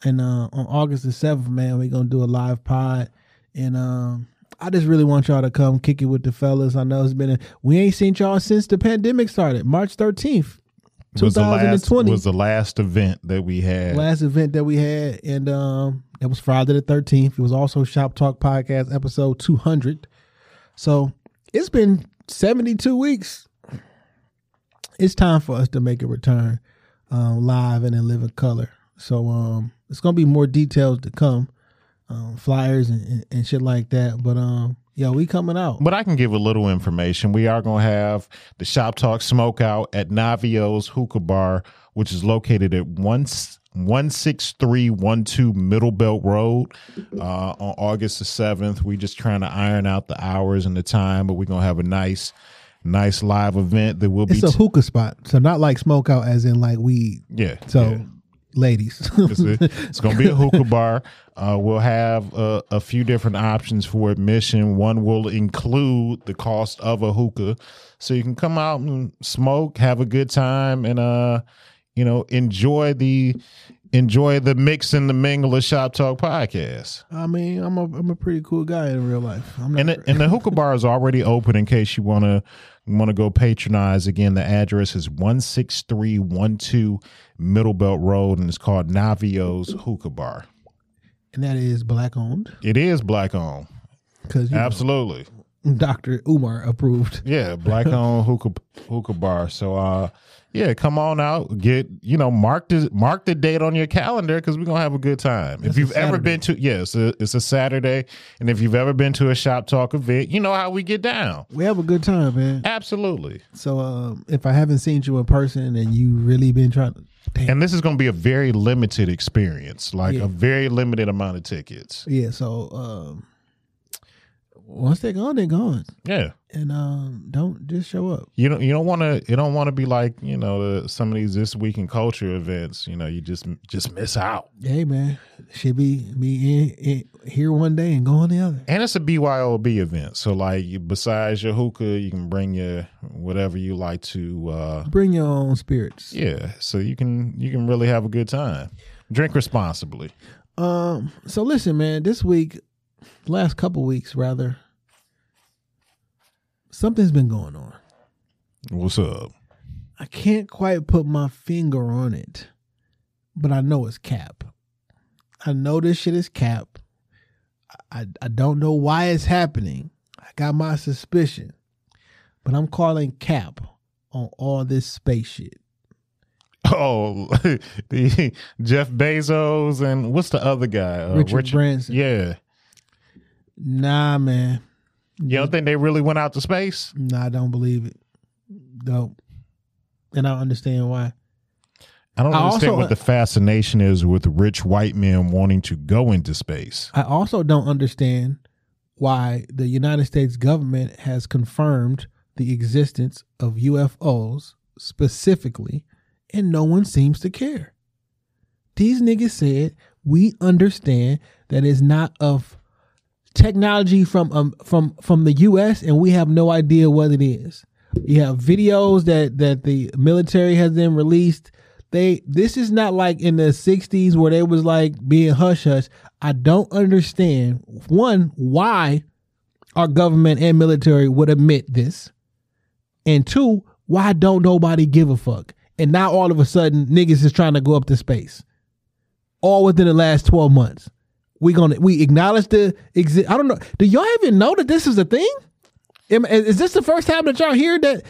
And uh, on August the seventh, man, we're gonna do a live pod, and um. I just really want y'all to come kick it with the fellas. I know it's been a, we ain't seen y'all since the pandemic started, March 13th, was the last 2020 was the last event that we had. last event that we had, and um, that was Friday the thirteenth. It was also Shop Talk Podcast episode two hundred. So it's been seventy two weeks. It's time for us to make a return, um, live and in living color. So um, it's gonna be more details to come, um, flyers and, and, and shit like that. But um, yeah, we coming out. But I can give a little information. We are to have the Shop Talk Smokeout at Navio's Hookah Bar, which is located at one. 16312 Middlebelt Road uh, on August the 7th. We just trying to iron out the hours and the time, but we're to have a nice, nice live event that will be. It's a hookah spot, so not like smoke out as in like weed. yeah. So, yeah. ladies, It's, it's going to be a hookah bar. Uh, we'll have uh, a few different options for admission. One will include the cost of a hookah, so you can come out and smoke, have a good time, and uh, you know, enjoy the enjoy the mix and the mingle of Shop Talk podcast. I mean, I'm a I'm a pretty cool guy in real life. And the, and the hookah bar is already open in case you want to want to go patronize. Again, the address is one six three one two Middlebelt Road, and it's called Navio's Hookah Bar. and that is black owned It is black owned. because Absolutely. Dr. Umar approved. Yeah, black owned hookah hookah bar. So uh yeah, come on out. Get you know, mark the mark the date on your calendar because we're gonna have a good time. if you've ever been to yes, yeah, it's, a, it's a Saturday, and if you've ever been to a shop talk event, you know how we get down. We have a good time, man. Absolutely. So um, if I haven't seen you in person and you really been trying to, damn, And this is going to be a very limited experience, like Yeah. a very limited amount of tickets. yeah. So um, once they're gone, they're gone, Yeah. and um, don't just show up. You don't you don't want to you don't want to be like you know the, some of these this week in culture events. You know you just just miss out. Hey, man, should be be in, in here one day and go on the other. And it's a BYOB event, so like besides your hookah, you can bring your whatever you like to. uh Bring your own spirits. Yeah, so you can you can really have a good time. Drink responsibly. Um. So listen, man. This week, last couple weeks, rather, something's been going on. What's up? I can't quite put my finger on it, but I know it's cap. I know this shit is cap. I I don't know why it's happening. I got my suspicion, but I'm calling cap on all this space shit. Oh, the Jeff Bezos and what's the other guy? Uh, Richard Branson. Yeah, Nah, man. You don't think they really went out to space? No, I don't believe it. Don't. And I don't understand why. I don't I understand also- what the fascination is with rich white men wanting to go into space. I also don't understand why the United States government has confirmed the existence of UFOs specifically, and no one seems to care. These niggas said we understand that it's not of technology from um, from from the U.S. and we have no idea what it is. You have videos that that the military has then released. They this is not like in the '60s where they was like being hush hush. I don't understand one why our government and military would admit this, and two why don't nobody give a fuck? And now all of a sudden niggas is trying to go up to space, all within the last twelve months. We gonna we acknowledge the exist. I don't know. Do y'all even know that this is a thing? Is this the first time that y'all hear that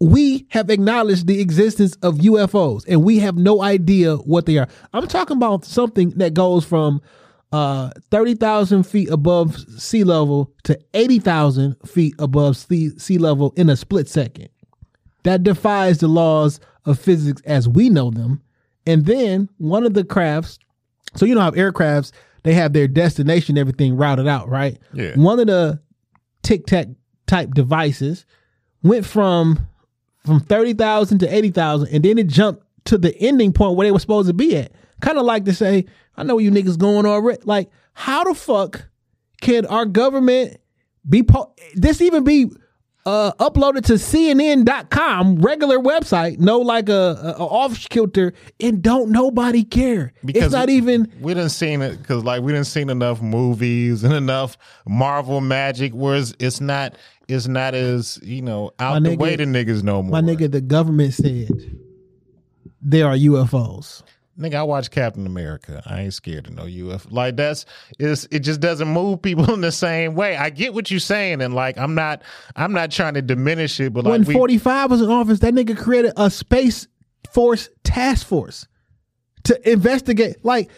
we have acknowledged the existence of UFOs and we have no idea what they are? I'm talking about something that goes from uh, 30,000 feet above sea level to 80,000 feet above sea, sea level in a split second. That defies the laws of physics as we know them. And then one of the crafts, so you know how aircrafts, they have their destination, everything routed out, right? Yeah. One of the tic tac type devices went from from 30,000 to 80,000 and then it jumped to the ending point where they were supposed to be at. Kind of like to say, I know you niggas going already. Like, how the fuck can our government be po- this even be uh, uploaded to CNN.com, regular website, no like a, a, a off kilter, and don't nobody care. it's not even we didn't seen it because like we didn't seen enough movies and enough Marvel magic where it's, it's not it's not as you know out My the way the niggas no more. my nigga. The government said there are UFOs. Nigga, I watch Captain America. I ain't scared of no UFO. Like that's it's it just doesn't move people in the same way. I get what you're saying, and like I'm not I'm not trying to diminish it, but like when we, 45 was in office, that nigga created a space force task force to investigate. Like,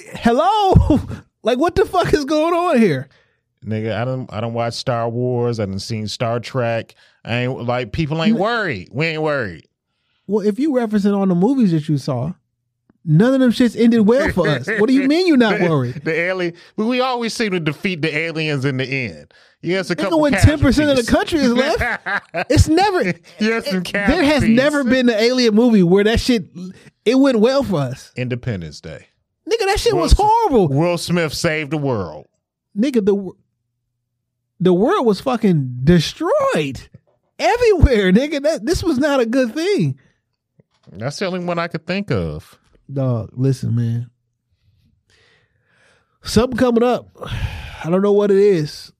hello, like what the fuck is going on here? nigga, I don't I don't watch Star Wars. I didn't seen Star Trek. I ain't like people ain't worried. We ain't worried. Well, if you referencing on the movies that you saw, none of them shits ended well for us. What do you mean you're not worried? the alien, but we always seem to defeat the aliens in the end. Yes, a couple when ten percent of the country is left, it's never. Yes, there has never been an alien movie where that shit it went well for us. Independence Day. Nigga, that shit was horrible. Will Smith saved the world. nigga, the the world was fucking destroyed everywhere, nigga. That this was not a good thing. That's the only one I could think of. Dog, listen, man. Something coming up. I don't know what it is.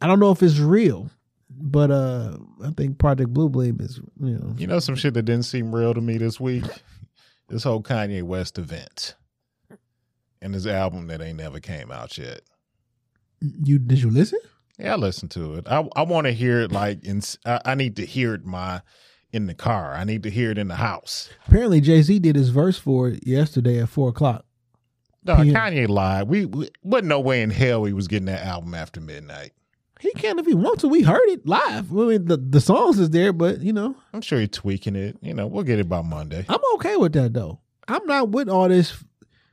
I don't know if it's real, but uh I think Project Blue Blade is, you know. You know some shit that didn't seem real to me this week? This whole Kanye West event. And his album that ain't never came out yet. You did you listen? Yeah, I listened to it. I I want to hear it like in I, I need to hear it my in the car. I need to hear it in the house. Apparently Jay Z did his verse for it yesterday at four o'clock. No, Yeah. Kanye lied. We, we wasn't no way in hell he was getting that album after midnight. He can if he wants to. We heard it live. I mean, the the songs is there, but you know, I'm sure he's tweaking it. You know, we'll get it by Monday. I'm okay with that though. I'm not with all this.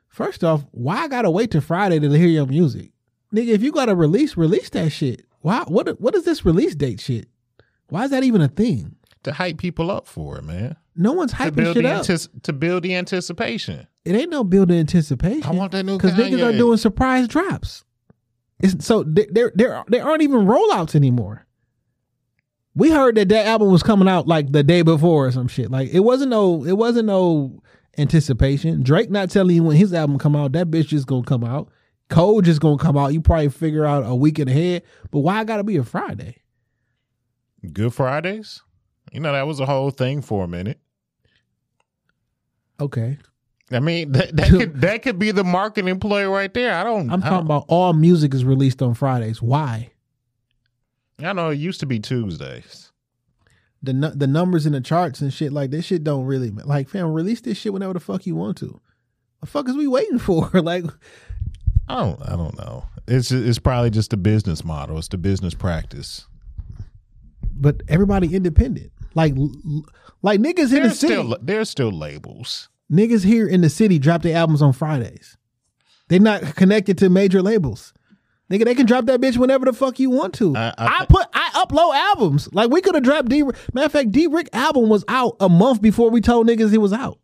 First off, why I gotta wait till Friday to hear your music, nigga? If you gotta release, release that shit. Why? What? What is this release date shit? Why is that even a thing? To hype people up for it, man. No one's hyping shit up. antis- to build the anticipation. it ain't no building anticipation. I want that new because niggas are doing surprise drops. It's, so there, there, there, aren't even rollouts anymore. We heard that that album was coming out like the day before or some shit. Like it wasn't no, it wasn't no anticipation. Drake not telling you when his album come out. That bitch just gonna come out. Code just gonna come out. You probably figure out a week ahead. But why gotta be a Friday? Good Fridays. You know that was a whole thing for a minute. Okay, I mean that, that could that could be the marketing play right there. I don't. I'm I talking don't, about all music is released on Fridays. Why? I know it used to be Tuesdays. the nu- the numbers in the charts and shit like this shit don't really like fam release this shit whenever the fuck you want to. The fuck is we waiting for? like I don't. I don't know. It's it's probably just a business model. It's the business practice. but everybody independent. Like like niggas in the city. still there's still labels. niggas here in the city drop their albums on Fridays. They're not connected to major labels. Nigga, they can drop that bitch whenever the fuck you want to. I- I, I put I upload albums. Like we could have dropped D matter of fact, D Rick album was out a month before we told niggas it was out.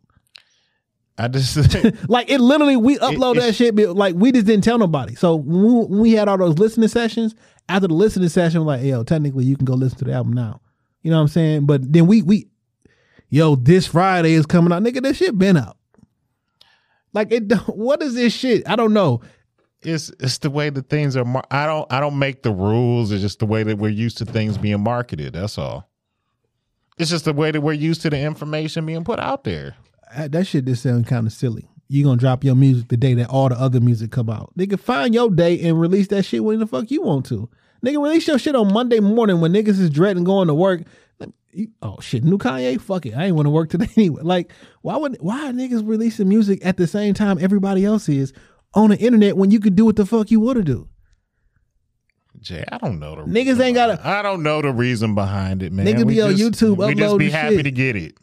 I just Like it literally, we upload that shit. Like we just didn't tell nobody. So when we, when we had all those listening sessions, after the listening session, we're like, yo, technically you can go listen to the album now. You know what I'm saying? But then we we yo, this Friday is coming out. Nigga, that shit been out. Like it what is this shit? I don't know. It's it's the way that things are. Mar- I don't I don't make the rules. It's just the way that we're used to things being marketed. That's all. It's just the way that we're used to the information being put out there. That shit just sounds kind of silly. You gonna drop your music the day that all the other music come out. Nigga, find your day and release that shit when the fuck you want to. Nigga, release your shit on Monday morning when niggas is dreading going to work. Oh shit, new Kanye, fuck it. I ain't want to work today anyway. Like, why would why are niggas releasing music at the same time everybody else is on the internet when you could do what the fuck you want to do? Jay, I don't know the Niggas ain't gotta- behind- I don't know the reason behind it, man. Niggas We be on just- YouTube We just be happy shit. to get it.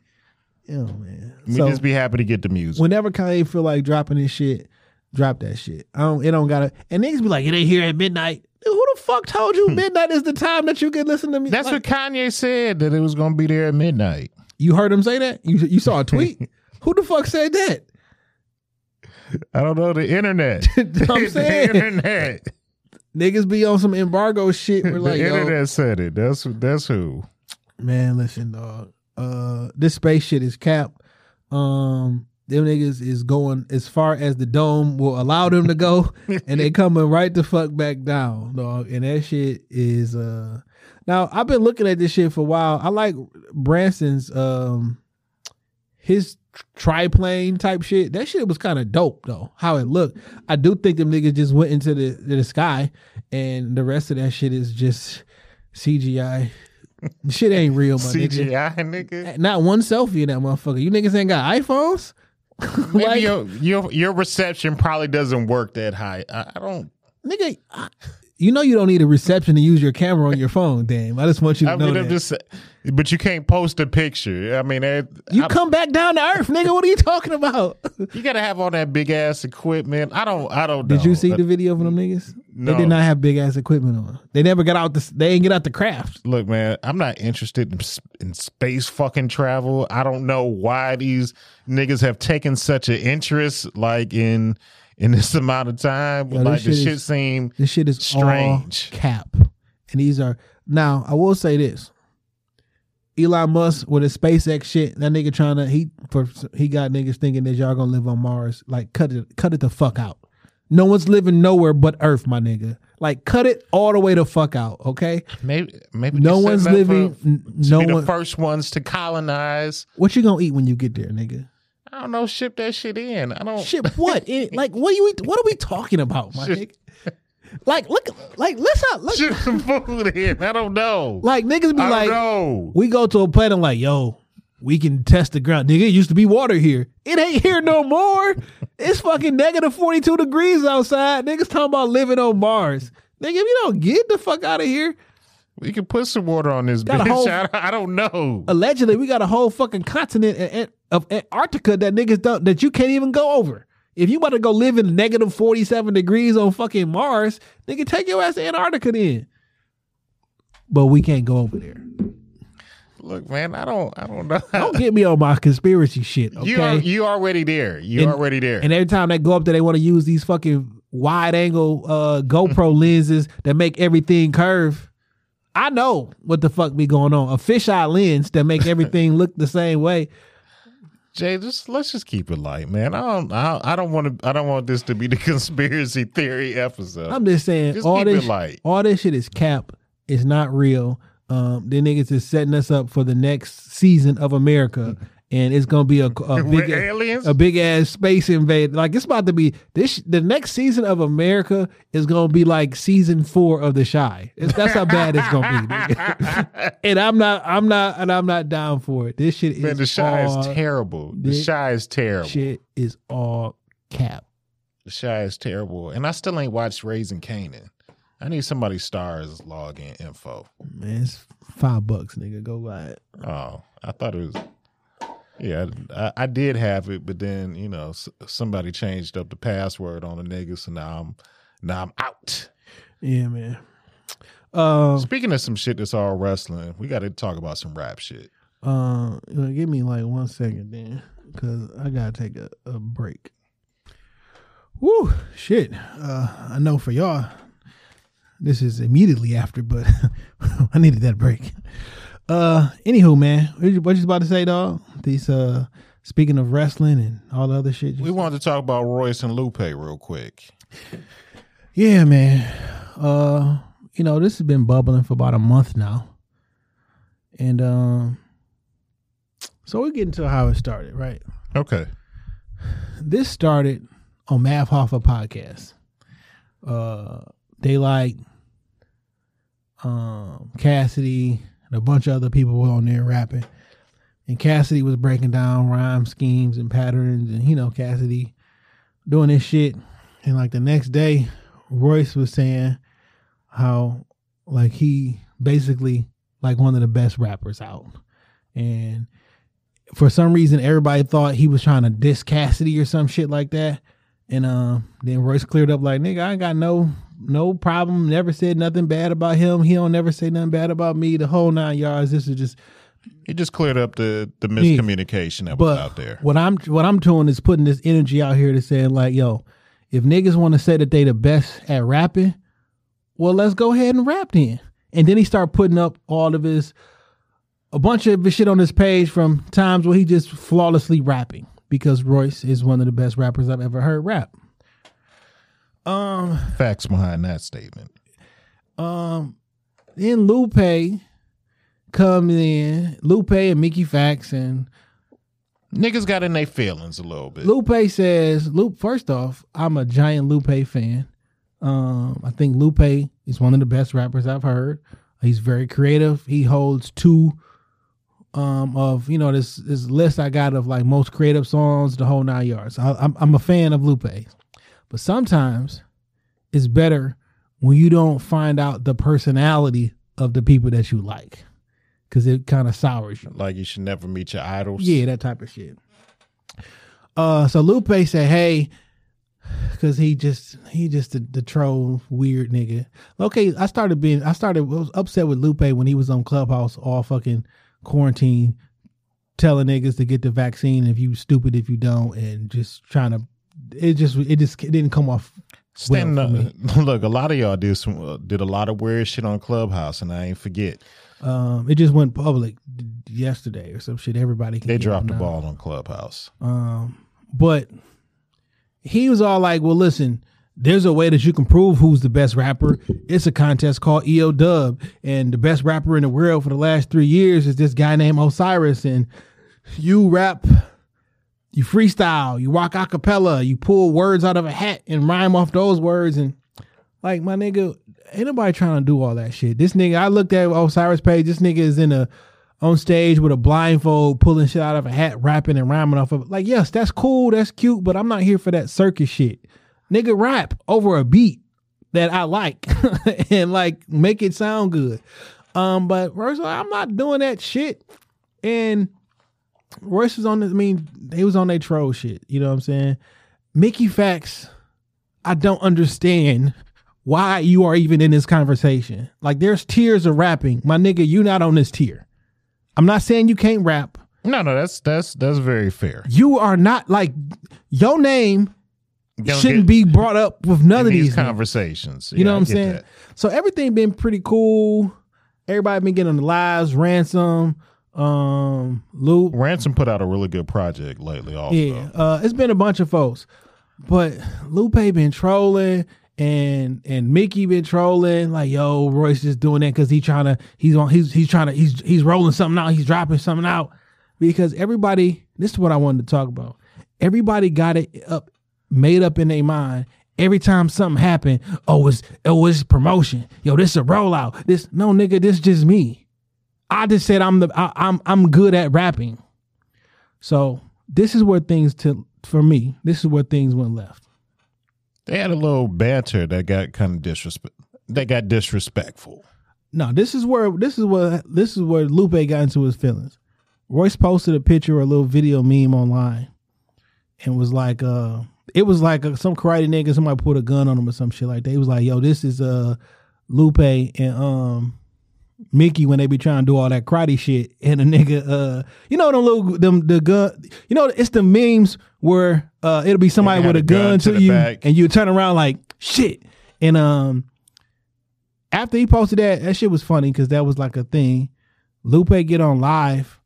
Yo, man. We So- just be happy to get the music. whenever Kanye feel like dropping this shit, drop that shit. I don't. It don't gotta. And niggas be like, it ain't here at midnight. Who the fuck told you midnight is the time that you can listen to me? That's Like, what Kanye said that it was going to be there at midnight. you heard him say that. You you saw a tweet. who the fuck said that? I don't know the internet. I'm saying. the internet. Niggas be on some embargo shit. We're like, the internet said it. That's that's who. man, listen, dog. Uh, this space shit is cap. Um, them niggas is going as far as the dome will allow them to go, and they coming right the fuck back down, dog. And that shit is uh. Now I've been looking at this shit for a while. I like Branson's um his triplane type shit. That shit was kind of dope though. How it looked. I do think them niggas just went into the the sky, and the rest of that shit is just CGI. shit ain't real, my nigga. CGI nigga. Not one selfie in that motherfucker. You niggas ain't got iPhones. Maybe like, your, your your reception probably doesn't work that high. I, I don't. nigga, I- you know you don't need a reception to use your camera on your phone. Damn, I just want you to I know mean, that. I'm just. But you can't post a picture. I mean, eh, you I- come back down to earth, nigga. What are you talking about? you got to have all that big ass equipment. I don't. I don't. Did know. you see the video of them niggas? They did not have big ass equipment on. They never got out the. They ain't get out the craft. Look, man, I'm not interested in, in space fucking travel. I don't know why these niggas have taken such an interest, like in in this amount of time. Yo, this like the shit shit is- seem This shit is Strange. cap, and these are now. I will say this: Elon Musk with his SpaceX shit. That nigga trying to he for he got niggas thinking that y'all gonna live on Mars. Like cut it, cut it the fuck out. No one's living nowhere but Earth, my nigga. Like cut it all the way the fuck out. Okay. maybe maybe No one's living- for- no be the one- first ones to colonize. What you gonna eat when you get there, nigga? I don't know. Ship that shit in. I don't. ship what? It- like, what are you? What are we talking about, my nigga? Like, look, like, let's not look. Ship some food in. I don't know. Like niggas be I like, know. we go to a planet like, yo, we can test the ground. Nigga, it used to be water here. It ain't here no more. it's fucking negative 42 degrees outside. Niggas talking about living on Mars. Nigga, if you don't get the fuck out of here, We can put some water on this Got bitch. whole- I, I don't know. allegedly we got a whole fucking continent of Antarctica that niggas don't, that you can't even go over. If you want to go live in negative 47 degrees on fucking Mars, nigga, take your ass to Antarctica then. But we can't go over there. Look, man, I don't. I don't know. Don't get me on my conspiracy shit, okay? You are you already there. You And- already there. And every time they go up there, they want to use these fucking wide angle uh, GoPro lenses that make everything curve. I know what the fuck be going on. A fisheye lens that make everything look the same way. Jay, just let's just keep it light, man. I don't. I, don't want to. I don't want this to be the conspiracy theory episode. I'm just saying, Just all keep this, it light. all this shit is cap. It's not real. Um, the niggas is setting us up for the next season of America, and it's gonna be a, a big aliens? a big ass space invade. Like it's about to be this. The next season of America is gonna be like season four of The Chi. It's, that's how bad it's gonna be. and I'm not. I'm not. And I'm not down for it. This shit man, is the Chi all, is terrible. The Chi is terrible. Shit is all cap. The Chi is terrible. And I still ain't watched Raising Kanan. I need somebody's Starz login info. Man, it's five bucks, nigga. Go buy it. Oh, I thought it was. Yeah, I, I did have it, but then you know s- somebody changed up the password on the nigga, so now I'm now I'm out. Yeah, man. Um, Speaking of some shit that's all wrestling, we got to talk about some rap shit. uh, give me like one second, then, because I gotta take a, a break. Woo, shit. Uh, I know for y'all, this is immediately after, but I needed that break. Uh, anywho, man, what you, about to say, dog? These uh, speaking of wrestling and all the other shit. We wanted to talk about Royce and Lupe real quick. Yeah, man. Uh, you know, this has been bubbling for about a month now. And um so we get into how it started, right? Okay. This started on Math Hoffa podcast. Uh they like um Cassidy and a bunch of other people were on there rapping. And Cassidy was breaking down rhyme schemes and patterns and you know, Cassidy doing this shit. And like the next day, Royce was saying how like he basically like one of the best rappers out. And for some reason everybody thought he was trying to diss Cassidy or some shit like that. And um then Royce cleared up like nigga, I ain't got no no problem. Never said nothing bad about him. He don't never say nothing bad about me. The whole nine yards. This is just He just cleared up the the miscommunication that was out there. what I'm what I'm doing is putting this energy out here to saying like, yo, if niggas want to say that they the best at rapping, well, let's go ahead and rap then. And then he start putting up all of his a bunch of his shit on his page from times where he just flawlessly rapping because Royce is one of the best rappers I've ever heard rap. Um, Facts behind that statement. um, then Lupe comes in, Lupe and Mickey Factz and Niggas got in their feelings a little bit. Lupe says, Lupe, first off, I'm a giant Lupe fan. Um, I think Lupe is one of the best rappers I've heard. He's very creative. He holds two um of you know this this list I got of like most creative songs, the whole nine yards. I, I'm I'm a fan of Lupe, but sometimes it's better when you don't find out the personality of the people that you like, because it kind of sours you. Like you should never meet your idols. Yeah, that type of shit. Uh, so Lupe said, "Hey, because he just he just the, the troll weird nigga." Okay, I started being I started was upset with Lupe when he was on Clubhouse all fucking quarantine, telling niggas to get the vaccine if you stupid if you don't, and just trying to. It just it just it didn't come off. Standing well up. Look, a lot of y'all did some uh, did a lot of weird shit on Clubhouse, and I ain't forget Um, it just went public yesterday or some shit. Everybody can they dropped the now. ball on Clubhouse. Um, but he was all like, "Well, listen, there's a way that you can prove who's the best rapper. It's a contest called EO Dub, and the best rapper in the world for the last three years is this guy named Osiris. And you rap, you freestyle, you rock a cappella, you pull words out of a hat and rhyme off those words. And like my nigga, ain't nobody trying to do all that shit. This nigga, I looked at Osiris page. This nigga is in a on stage with a blindfold, pulling shit out of a hat, rapping and rhyming off of it. Like, yes, that's cool, that's cute, but I'm not here for that circus shit. Nigga, rap over a beat that I like and like make it sound good. Um, but Royce, I'm not doing that shit. And Royce was on the, I mean, they was on their troll shit. You know what I'm saying? Mickey Factz, I don't understand why you are even in this conversation. Like, there's tiers of rapping. My nigga, you not on this tier. I'm not saying you can't rap. No, no, that's that's that's very fair. You are not like your name shouldn't get be brought up with none of these these. conversations. You know what I I'm saying? that. So everything been pretty cool. Everybody been getting on the lives, ransom, um, loop. Ransom put out a really good project lately. Also, Yeah, uh, it's been a bunch of folks, but Lupe been trolling and and Mickey been trolling. Like, yo, Royce just doing that because he trying to he's on he's he's trying to he's he's rolling something out. He's dropping something out because everybody. This is what I wanted to talk about. Everybody got it up made up in their mind. Every time something happened, oh, it's oh, it's promotion. Yo, this a rollout. This no nigga, this just me. I just said I'm the I, I'm I'm good at rapping. So this is where things to for me. This is where things went left. they had a little banter that got kind of disrespect. They got disrespectful. No, this is where this is where this is where Lupe got into his feelings. Royce posted a picture or a little video meme online, and was like, uh, it was like uh some karate nigga somebody put a gun on him or some shit like that. He was like, yo, this is uh Lupe and um Mickey when they be trying to do all that karate shit, and a nigga, uh, you know them little them the gun, you know it's the memes where uh it'll be somebody with had a gun, to, the you, back. and you turn around like shit, and um after he posted that, that shit was funny because that was like a thing. Lupe get on live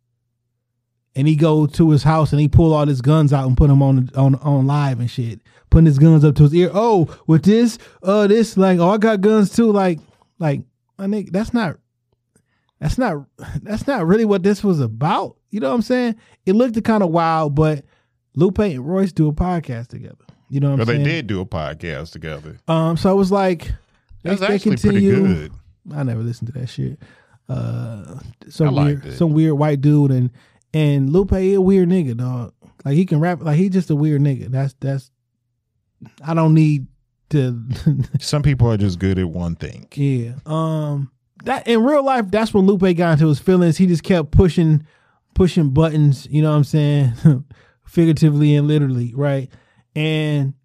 and he go to his house and he pull all his guns out and put them on on on live and shit, putting his guns up to his ear. Oh, with this, uh, this like, oh, I got guns too. Like, like, I think that's not, that's not, that's not really what this was about. You know what I'm saying? It looked kind of wild, but Lupe and Royce do a podcast together. You know what I'm But they did do a podcast together. Um, so it was like That's they actually pretty continue. good. I never listened to that shit. Uh, some weird, it. some weird white dude, and and Lupe he a weird nigga, dog. Like he can rap, like he just a weird nigga. That's that's. I don't need to. Some people are just good at one thing. yeah. Um. That in real life, that's when Lupe got into his feelings. He just kept pushing, pushing buttons. You know what I'm saying? Figuratively and literally, right? And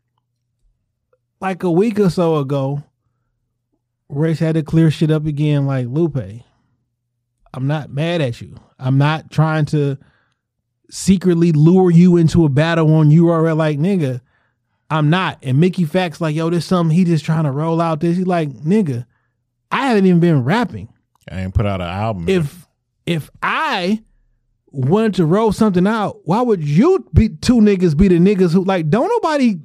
like a week or so ago, Race had to clear shit up again. Like Lupe, I'm not mad at you. I'm not trying to secretly lure you into a battle on URL. Like nigga, I'm not. And Mickey Factz like, yo, this something he just trying to roll out this. He like, nigga, I haven't even been rapping. I ain't put out an album. If if I wanted to roll something out, why would you be two niggas be the niggas who like don't nobody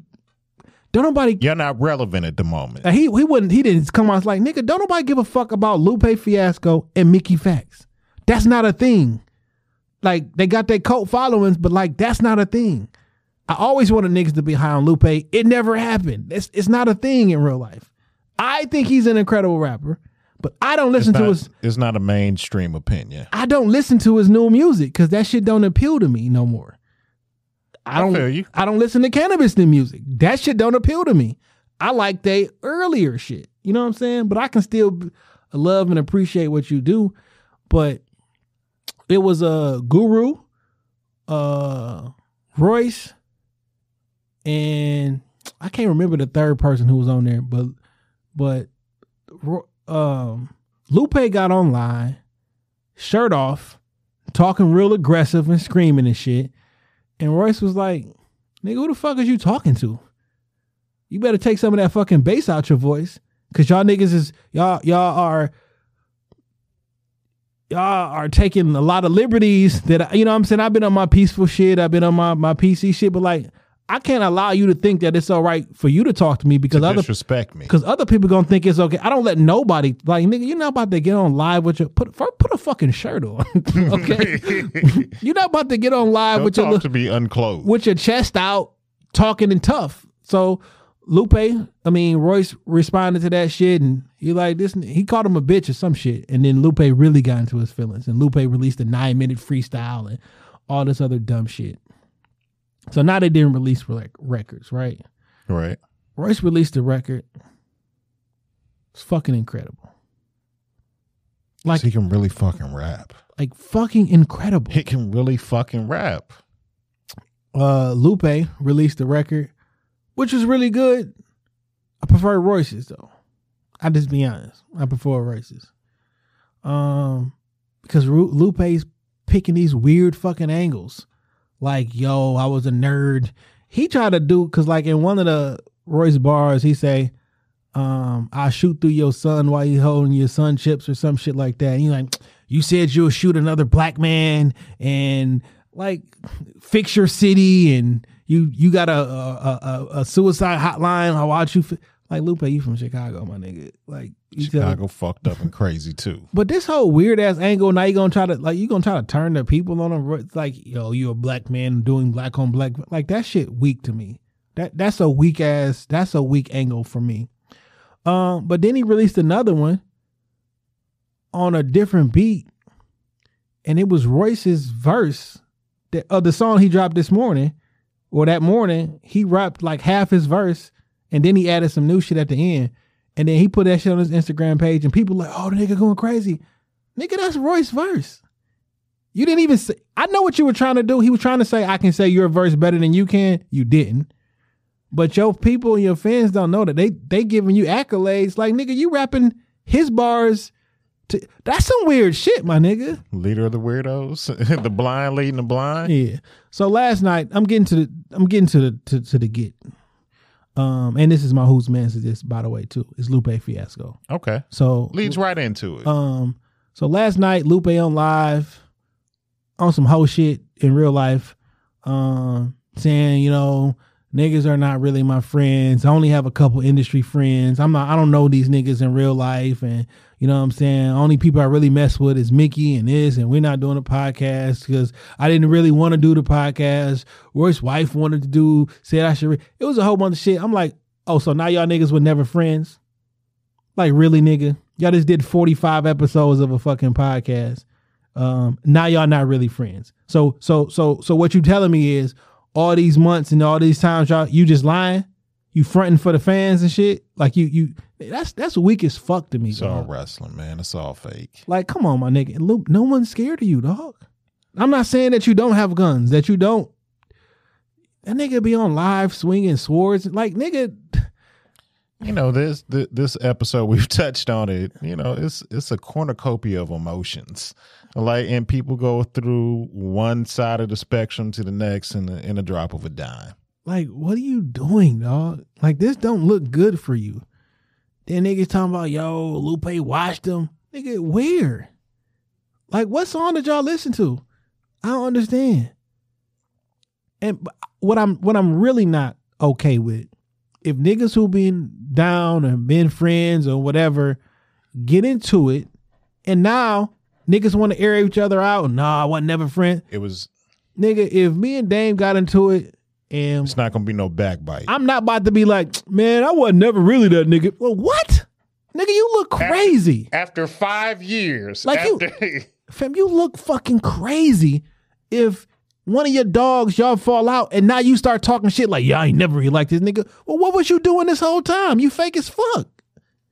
don't nobody you're not relevant at the moment. he he wouldn't he didn't come out like nigga don't nobody give a fuck about Lupe Fiasco and Mickey Factz. That's not a thing. Like they got their cult followings, but like that's not a thing. I always wanted niggas to be high on Lupe. It never happened. It's it's not a thing in real life. I think he's an incredible rapper, but I don't listen to his it's not a mainstream opinion. I don't listen to his new music because that shit don't appeal to me no more. I I don't. feel you. I don't listen to Canibus new music. That shit don't appeal to me. I like they earlier shit. You know what I'm saying? But I can still love and appreciate what you do. But it was a uh, guru, uh, Royce, and I can't remember the third person who was on there, but but um, Lupe got online, shirt off, talking real aggressive and screaming and shit. And Royce was like, nigga, who the fuck is you talking to? You better take some of that fucking bass out your voice. Cause y'all niggas is y'all y'all are y'all are taking a lot of liberties that you know what I'm saying I've been on my peaceful shit I've been on my my PC shit but like I can't allow you to think that it's all right for you to talk to me because other Disrespect me. because other people gonna think it's okay. I don't let nobody like nigga. You're not about to get on live with your put put a fucking shirt on, okay? you're not about to get on live Don't with your to be unclothed. with your chest out, talking and tough. So Lupe, I mean Royce responded to that shit, and he like this. He called him a bitch or some shit, and then Lupe really got into his feelings, and Lupe released a nine minute freestyle and all this other dumb shit. So now they didn't release rec- records, right? right. Royce released a record. It's fucking incredible. Like, he can really fucking rap. like fucking incredible. He can really fucking rap. Uh, Lupe released a record, which was really good. I prefer Royce's though. I just be honest. I prefer Royce's. Um, because Ru- Lupe's picking these weird fucking angles. Like, yo, I was a nerd. He tried to do because like in one of the Royce bars, he say, um, I shoot through your son while you holding your son chips or some shit like that. And he like, you said you'll shoot another black man and like fix your city and you you got a a, a, a suicide hotline. How watch you fi-" like Lupe? You from Chicago, my nigga? Like Chicago fucked up and crazy too. but this whole weird ass angle, now you gonna try to like you gonna try to turn the people on them. It's like yo, you a black man doing black on black. Like that shit weak to me. That that's a weak ass. That's a weak angle for me. Um, but then he released another one on a different beat, and it was Royce's verse that of the song he dropped this morning, or that morning. He rapped like half his verse, and then he added some new shit at the end. And then he put that shit on his Instagram page, and people like, "Oh, the nigga going crazy, nigga. That's Royce verse. You didn't even say. I know what you were trying to do. He was trying to say, "I can say your verse better than you can." You didn't. But your people and your fans don't know that they they giving you accolades. Like nigga, you rapping his bars. To, that's some weird shit, my nigga. Leader of the weirdos, the blind leading the blind. Yeah. So last night, I'm getting to the I'm getting to the to, to the get. Um, and this is my who's man to this, by the way, too. It's Lupe Fiasco. Okay, So leads right into it. Um, So last night, Lupe on live on some whole shit in real life, um, saying, you know, niggas are not really my friends. I only have a couple industry friends. I'm not I don't know these niggas in real life and you know what I'm saying? Only people I really mess with is Mickey and this, and we're not doing a podcast because I didn't really want to do the podcast. Roy's wife wanted to do, said I should. Re- it was a whole bunch of shit. I'm like, oh, so now y'all niggas were never friends? Like, really, nigga? Y'all just did 45 episodes of a fucking podcast. Um, now y'all not really friends. So, so, so, so what you telling me is all these months and all these times y'all you just lying? You fronting for the fans and shit? Like you, you that's that's weak as fuck to me. It's all dog. wrestling, man. It's all fake. Like, come on, my nigga. Luke, no one's scared of you, dog. I'm not saying that you don't have guns, that you don't. That nigga be on live swinging swords. Like, nigga, You know this th- this episode we've touched on it. You know it's it's a cornucopia of emotions, like and people go through one side of the spectrum to the next in a, in a drop of a dime. like, what are you doing, dog? Like, this don't look good for you. Then niggas talking about, yo, Lupe watched them. Nigga, where? Like, what song did y'all listen to? I don't understand. And what I'm what I'm really not okay with, if niggas who been down and been friends or whatever get into it, and now niggas want to air each other out. Nah, I wasn't never friend. It was. Nigga, if me and Dame got into it and It's not gonna be no backbite. I'm not about to be like, man, I wasn't never really that nigga. Well, what? Nigga, you look crazy. After five years, Like you- after, Fam, you look fucking crazy if one of your dogs, y'all fall out, and now you start talking shit like, yeah, I ain't never really like this nigga. Well, what was you doing this whole time? You fake as fuck.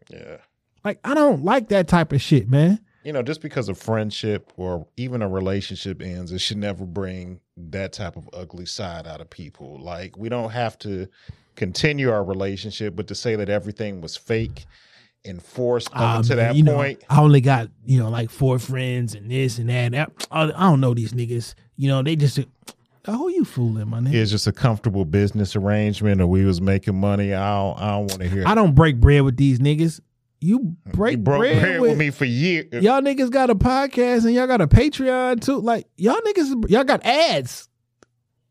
yeah. Like, I don't like that type of shit, man. You know, just because a friendship or even a relationship ends, it should never bring that type of ugly side out of people. Like we don't have to continue our relationship, but to say that everything was fake and forced Ah, to that you know, point. I only got, you know, like four friends and this and that. I I don't know these niggas. You know, they just, oh, who you fooling, my nigga? It's just a comfortable business arrangement, or we was making money. I don't, I don't want to hear. I don't break bread with these niggas. You break you broke bread, bread with, with me for years. Y'all niggas got a podcast and y'all got a Patreon too. Like y'all niggas, y'all got ads.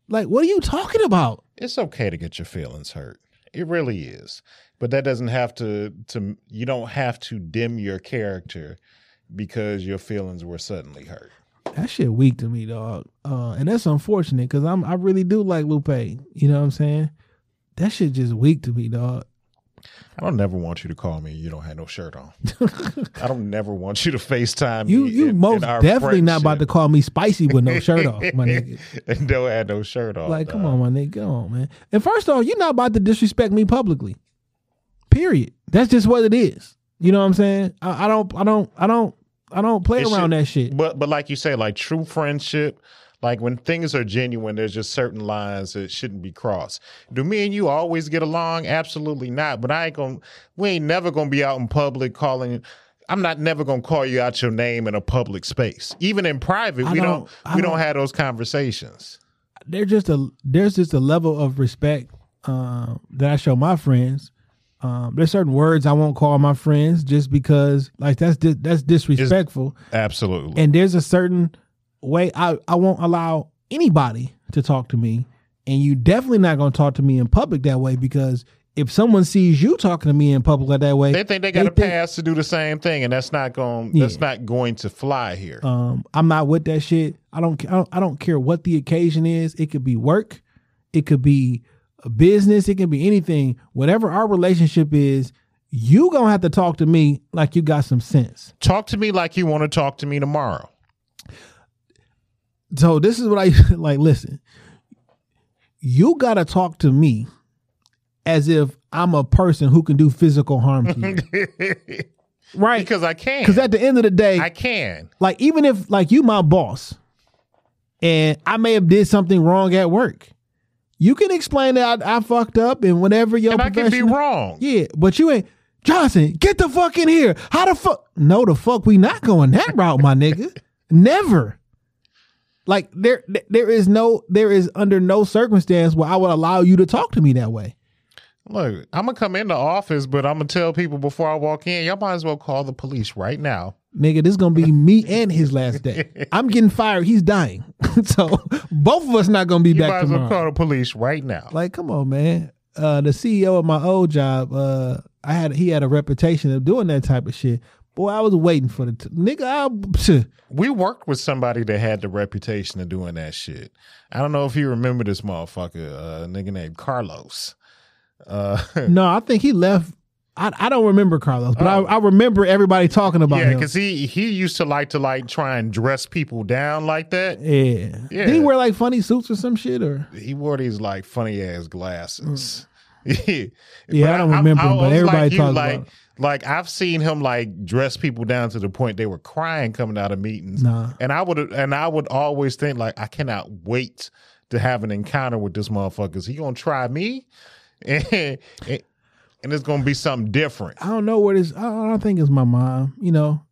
Like what are you talking about? It's okay to get your feelings hurt. It really is, but that doesn't have to. To you don't have to dim your character because your feelings were suddenly hurt. That shit weak to me, dog. Uh, and that's unfortunate because I'm I really do like Lupe. You know what I'm saying? That shit just weak to me, dog. I don't never want you to call me. You don't have no shirt on. I don't never want you to Facetime You me. you in- most in definitely not about to call me spicy with no shirt off, my nigga. and don't have no shirt on. Like, come dog. on, my nigga, come on, man. And first off, you're not about to disrespect me publicly. Period. That's just what it is. You know what I'm saying? I, I don't, I don't, I don't, I don't play It around should- that shit. But but like you say, like true friendship, like when things are genuine, there's just certain lines that shouldn't be crossed. Do me and you always get along? Absolutely not. But I ain't gonna. We ain't never gonna be out in public calling. I'm not never gonna call you out your name in a public space. Even in private, I we don't- don't. We don't don't- have those conversations. There's just a there's just a level of respect um, that I show my friends. Um, there's certain words I won't call my friends just because, like, that's di- that's disrespectful. Absolutely. and there's a certain way I, I won't allow anybody to talk to me and you definitely not going to talk to me in public that way because if someone sees you talking to me in public like that way they think they got a think, pass to do the same thing, and that's not going. Yeah. That's not going to fly here. um i'm not with that shit I don't, I don't i don't care what the occasion is it could be work it could be a business it can be anything whatever our relationship is you gonna have to talk to me like you got some sense talk to me like you want to talk to me tomorrow. So this is what I like. Listen, you gotta talk to me as if I'm a person who can do physical harm to you, right? Because I can. Because at the end of the day, I can. like even if like you my boss, and I may have did something wrong at work, you can explain that I, I fucked up and whatever your And I can be wrong. Yeah, but you ain't Johnson. Get the fuck in here. How the fuck? No, the fuck we not going that route, my nigga. Never. Like there, there is no, there is under no circumstance where I would allow you to talk to me that way. Look, I'm gonna come in the office, but I'm gonna tell people before I walk in, y'all might as well call the police right now. nigga, this is gonna be me and his last day. I'm getting fired. He's dying. so both of us not gonna be You back might as well tomorrow. call the police right now. Like, come on, man. Uh, the CEO of my old job, uh, I had he had a reputation of doing that type of shit. Boy, I was waiting for the t- nigga. I, psh, we worked with somebody that had the reputation of doing that shit. I don't know if you remember this motherfucker, uh, a nigga named Carlos. Uh, no, I think he left. I, I don't remember Carlos, but Oh. I, I remember everybody talking about yeah, him. because he he used to like to like try and dress people down like that. Yeah. Yeah. Did he wear like funny suits or some shit or? He wore these like funny ass glasses. yeah, Mm. Yeah, I don't remember him, but everybody you, talks like, about. Like I've seen him like dress people down to the point they were crying coming out of meetings. Nah. And I would and I would always think like I cannot wait to have an encounter with this motherfucker. Is he gonna try me? And, and, and it's gonna be something different. I don't know where this. I don't think it's my mom. You know,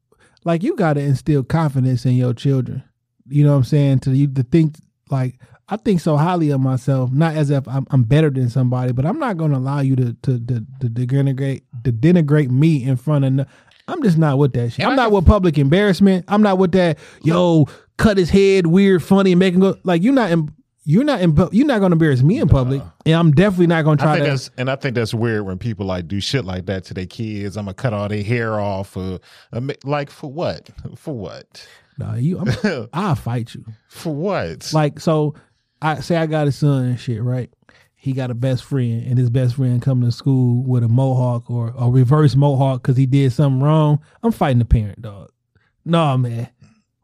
like you got to instill confidence in your children. You know what I'm saying? To you to think like I think so highly of myself, not as if I'm, I'm better than somebody, but I'm not going to allow you to to, to to denigrate to denigrate me in front of. no- I'm just not with that shit. I'm I not with public embarrassment. I'm not with that. Yo, cut his head weird, funny, and make him go like you're not. In, you're not in, you're not going to embarrass me in public, and I'm definitely not going to I try think to. that's and I think that's weird when people like do shit like that to their kids. I'm gonna cut all their hair off, or, uh, like for what? For what? Nah, you, I'm, I'll fight you. For what? Like so, I say I got a son and shit, right? He got a best friend, and his best friend coming to school with a mohawk or a reverse mohawk because he did something wrong. I'm fighting the parent, dog. No, man,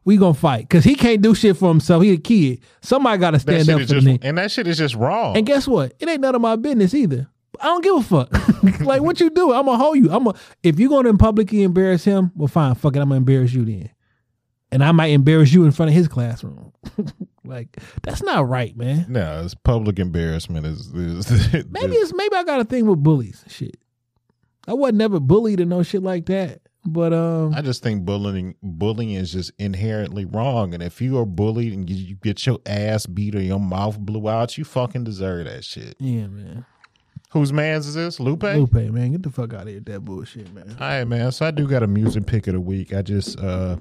we gonna fight because he can't do shit for himself. He a kid. Somebody got to stand up for the nigga. and that shit is just wrong. And guess what? It ain't none of my business either. I don't give a fuck. like what you do, I'm gonna hold you. I'm gonna if you're gonna publicly embarrass him, well, fine, fuck it. I'm gonna embarrass you then, and I might embarrass you in front of his classroom. like that's not right, man. no, it's public embarrassment. Is, is Maybe it's maybe I got a thing with bullies. Shit, I wasn't never bullied or no shit like that. But um, I just think bullying bullying is just inherently wrong. And if you are bullied and you, you get your ass beat or your mouth blew out, you fucking deserve that shit. yeah, man, Whose man's is this? Lupe? Lupe, man, get the fuck out of here with that bullshit, man. All right, man. So I do got a music pick of the week. I just uh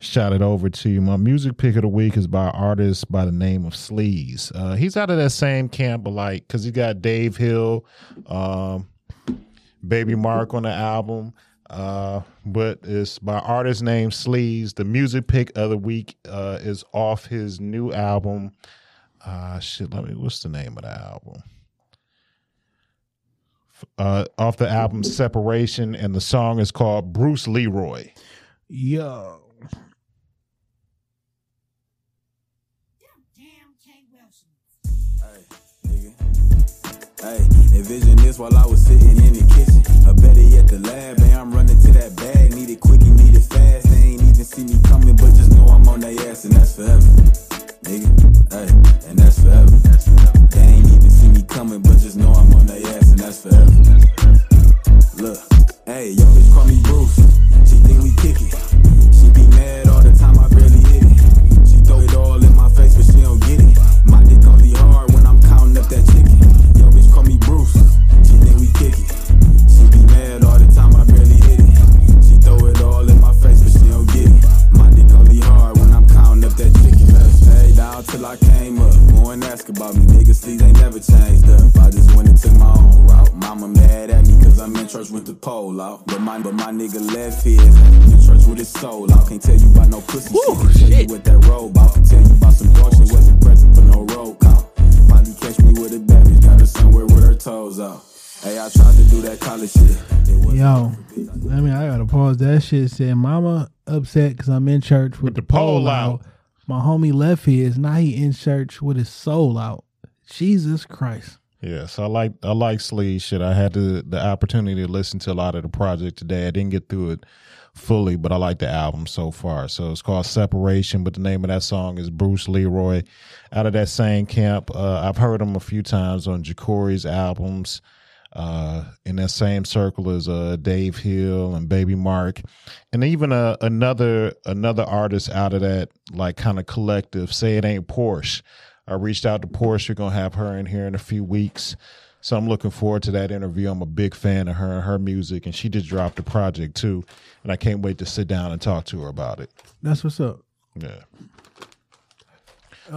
shot it over to you. My music pick of the week is by an artist by the name of Sleaze. Uh he's out of that same camp, but like because he got Dave Hill, um, Baby Mark on the album. Uh, but it's by artist named Sleaze. The music pick of the week uh is off his new album. Uh shit, let me what's the name of the album? Uh off the album Separation, and the song is called Bruce Leroy. Yo, Hey, envision this while I was sitting in the kitchen. Or better yet, the lab. Man, I'm running to that bag. Need it quick and need it fast. They ain't even see me coming, but just know I'm on their ass, and that's forever. Nigga, hey, and that's forever. They ain't even see me coming, but just know I'm on their ass, and that's forever. Look, hey, yo, bitch call me Bruce. She think we kick it. She be mad till I came up. Go and ask about me. Niggas, these ain't never changed up. I just went and took my own route. Mama mad at me cause I'm in church with the pole out. But my, but my nigga left here. In church with his soul out. Can't tell you about no pussy Whew, shit. Can tell shit. you what that robe out. Can tell you about some dog shit. Wasn't present for no roll call. Probably catch me with a bad. Got her somewhere with her toes out. Hey, I tried to do that college shit. Yo, I mean, I gotta pause that shit. Said, "Mama upset because I'm in church with, the pole out. My homie left his. Now he in church with his soul out. Jesus Christ. Yes, I like I like Sleaze shit. I had the the opportunity to listen to a lot of the project today. I didn't get through it fully, but I like the album so far. So it's called Separation, but the name of that song is Bruce Leroy. Out of that same camp, uh, I've heard him a few times on Ja'Cory's albums. Uh, in that same circle as uh, Dave Hill and Baby Mark, and even uh, another another artist out of that like kind of collective. Say it ain't Porsche. I reached out to Porsche. We're gonna have her in here in a few weeks. So I'm looking forward to that interview. I'm a big fan of her and her music, and she just dropped a project too, and I can't wait to sit down and talk to her about it. That's what's up. Yeah.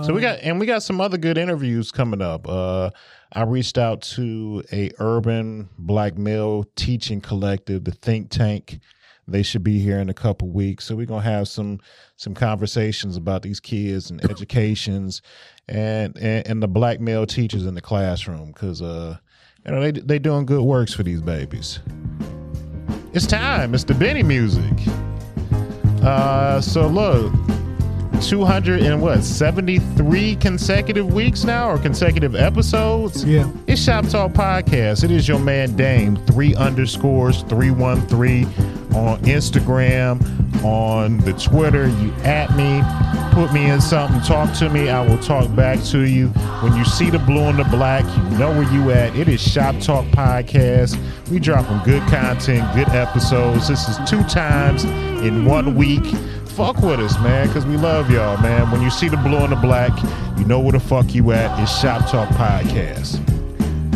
so we got and we got some other good interviews coming up. Uh I reached out to a urban black male teaching collective, the Think Tank. They should be here in a couple weeks. So we're gonna have some some conversations about these kids and educations and and, and the black male teachers in the classroom because uh you know they they doing good works for these babies. It's time. It's the Benny music. Uh so look, 200 and what 73 consecutive weeks now or consecutive episodes? Yeah. it's shop talk podcast. It is your man dame three underscores 313 on instagram on the twitter. You at me put me in something talk to me. I will talk back to you. When you see the blue and the black you know where you at. It is shop talk podcast. We dropping good content good episodes. This is two times in one week fuck with us, man, because we love y'all, man. When you see the blue and the black, you know where the fuck you at. It's Shop Talk Podcast.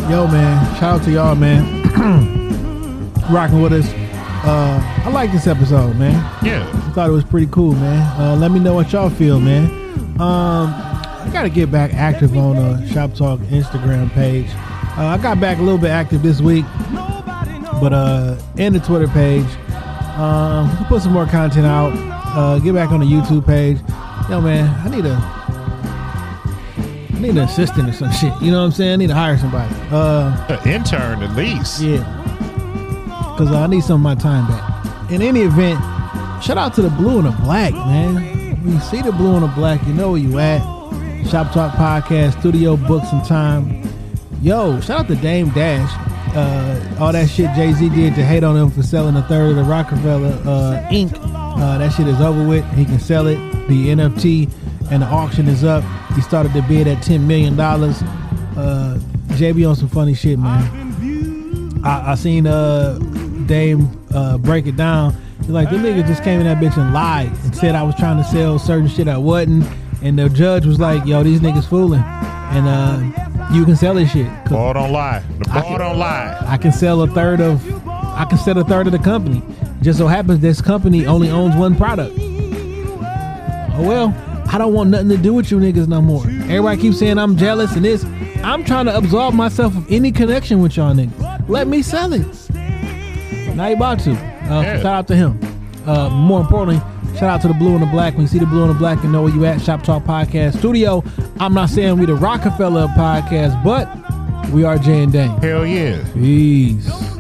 Yo, man. Shout out to y'all, man. Rocking with us. Uh, I like this episode, man. Yeah. I thought it was pretty cool, man. Uh, let me know what y'all feel, man. Um, I gotta get back active on the Shop Talk Instagram page. Uh, I got back a little bit active this week, but uh, and the Twitter page. Um, put some more content out. Uh, get back on the YouTube page. Yo, man, I need a, I need an assistant or some shit. You know what I'm saying? I need to hire somebody. Uh, An intern at least. yeah. Because I need some of my time back. In any event, shout out to the blue and the black, man. When you see the blue and the black, you know where you at. Shop Talk Podcast, Studio Books and Time. Yo, shout out to Dame Dash. Uh, all that shit Jay Z did to hate on him for selling a third of the Roc-A-Fella uh, Inc. Uh, that shit is over with. He can sell it. The NFT and the auction is up. He started the bid at $10 million. Uh, JB on some funny shit, man. I, I seen uh Dame uh break it down. He's like, the nigga just came in that bitch and lied and said I was trying to sell certain shit I wasn't. And the judge was like, yo, these niggas fooling. And uh you can sell this shit. Ball don't lie. The ball can- don't lie. I can sell a third of I can sell a third of the company. Just so happens this company only owns one product. Oh well, I don't want nothing to do with you niggas no more. Everybody keeps saying I'm jealous and this. I'm trying to absolve myself of any connection with y'all niggas. Let me sell it. Now you about to. Uh, Yeah. Shout out to him. Uh, more importantly, shout out to the blue and the black. When you see the blue and the black, you know where you at. Shop Talk Podcast Studio. I'm not saying we the Roc-A-Fella podcast, but we are Jay and Dame. Hell yeah. Peace.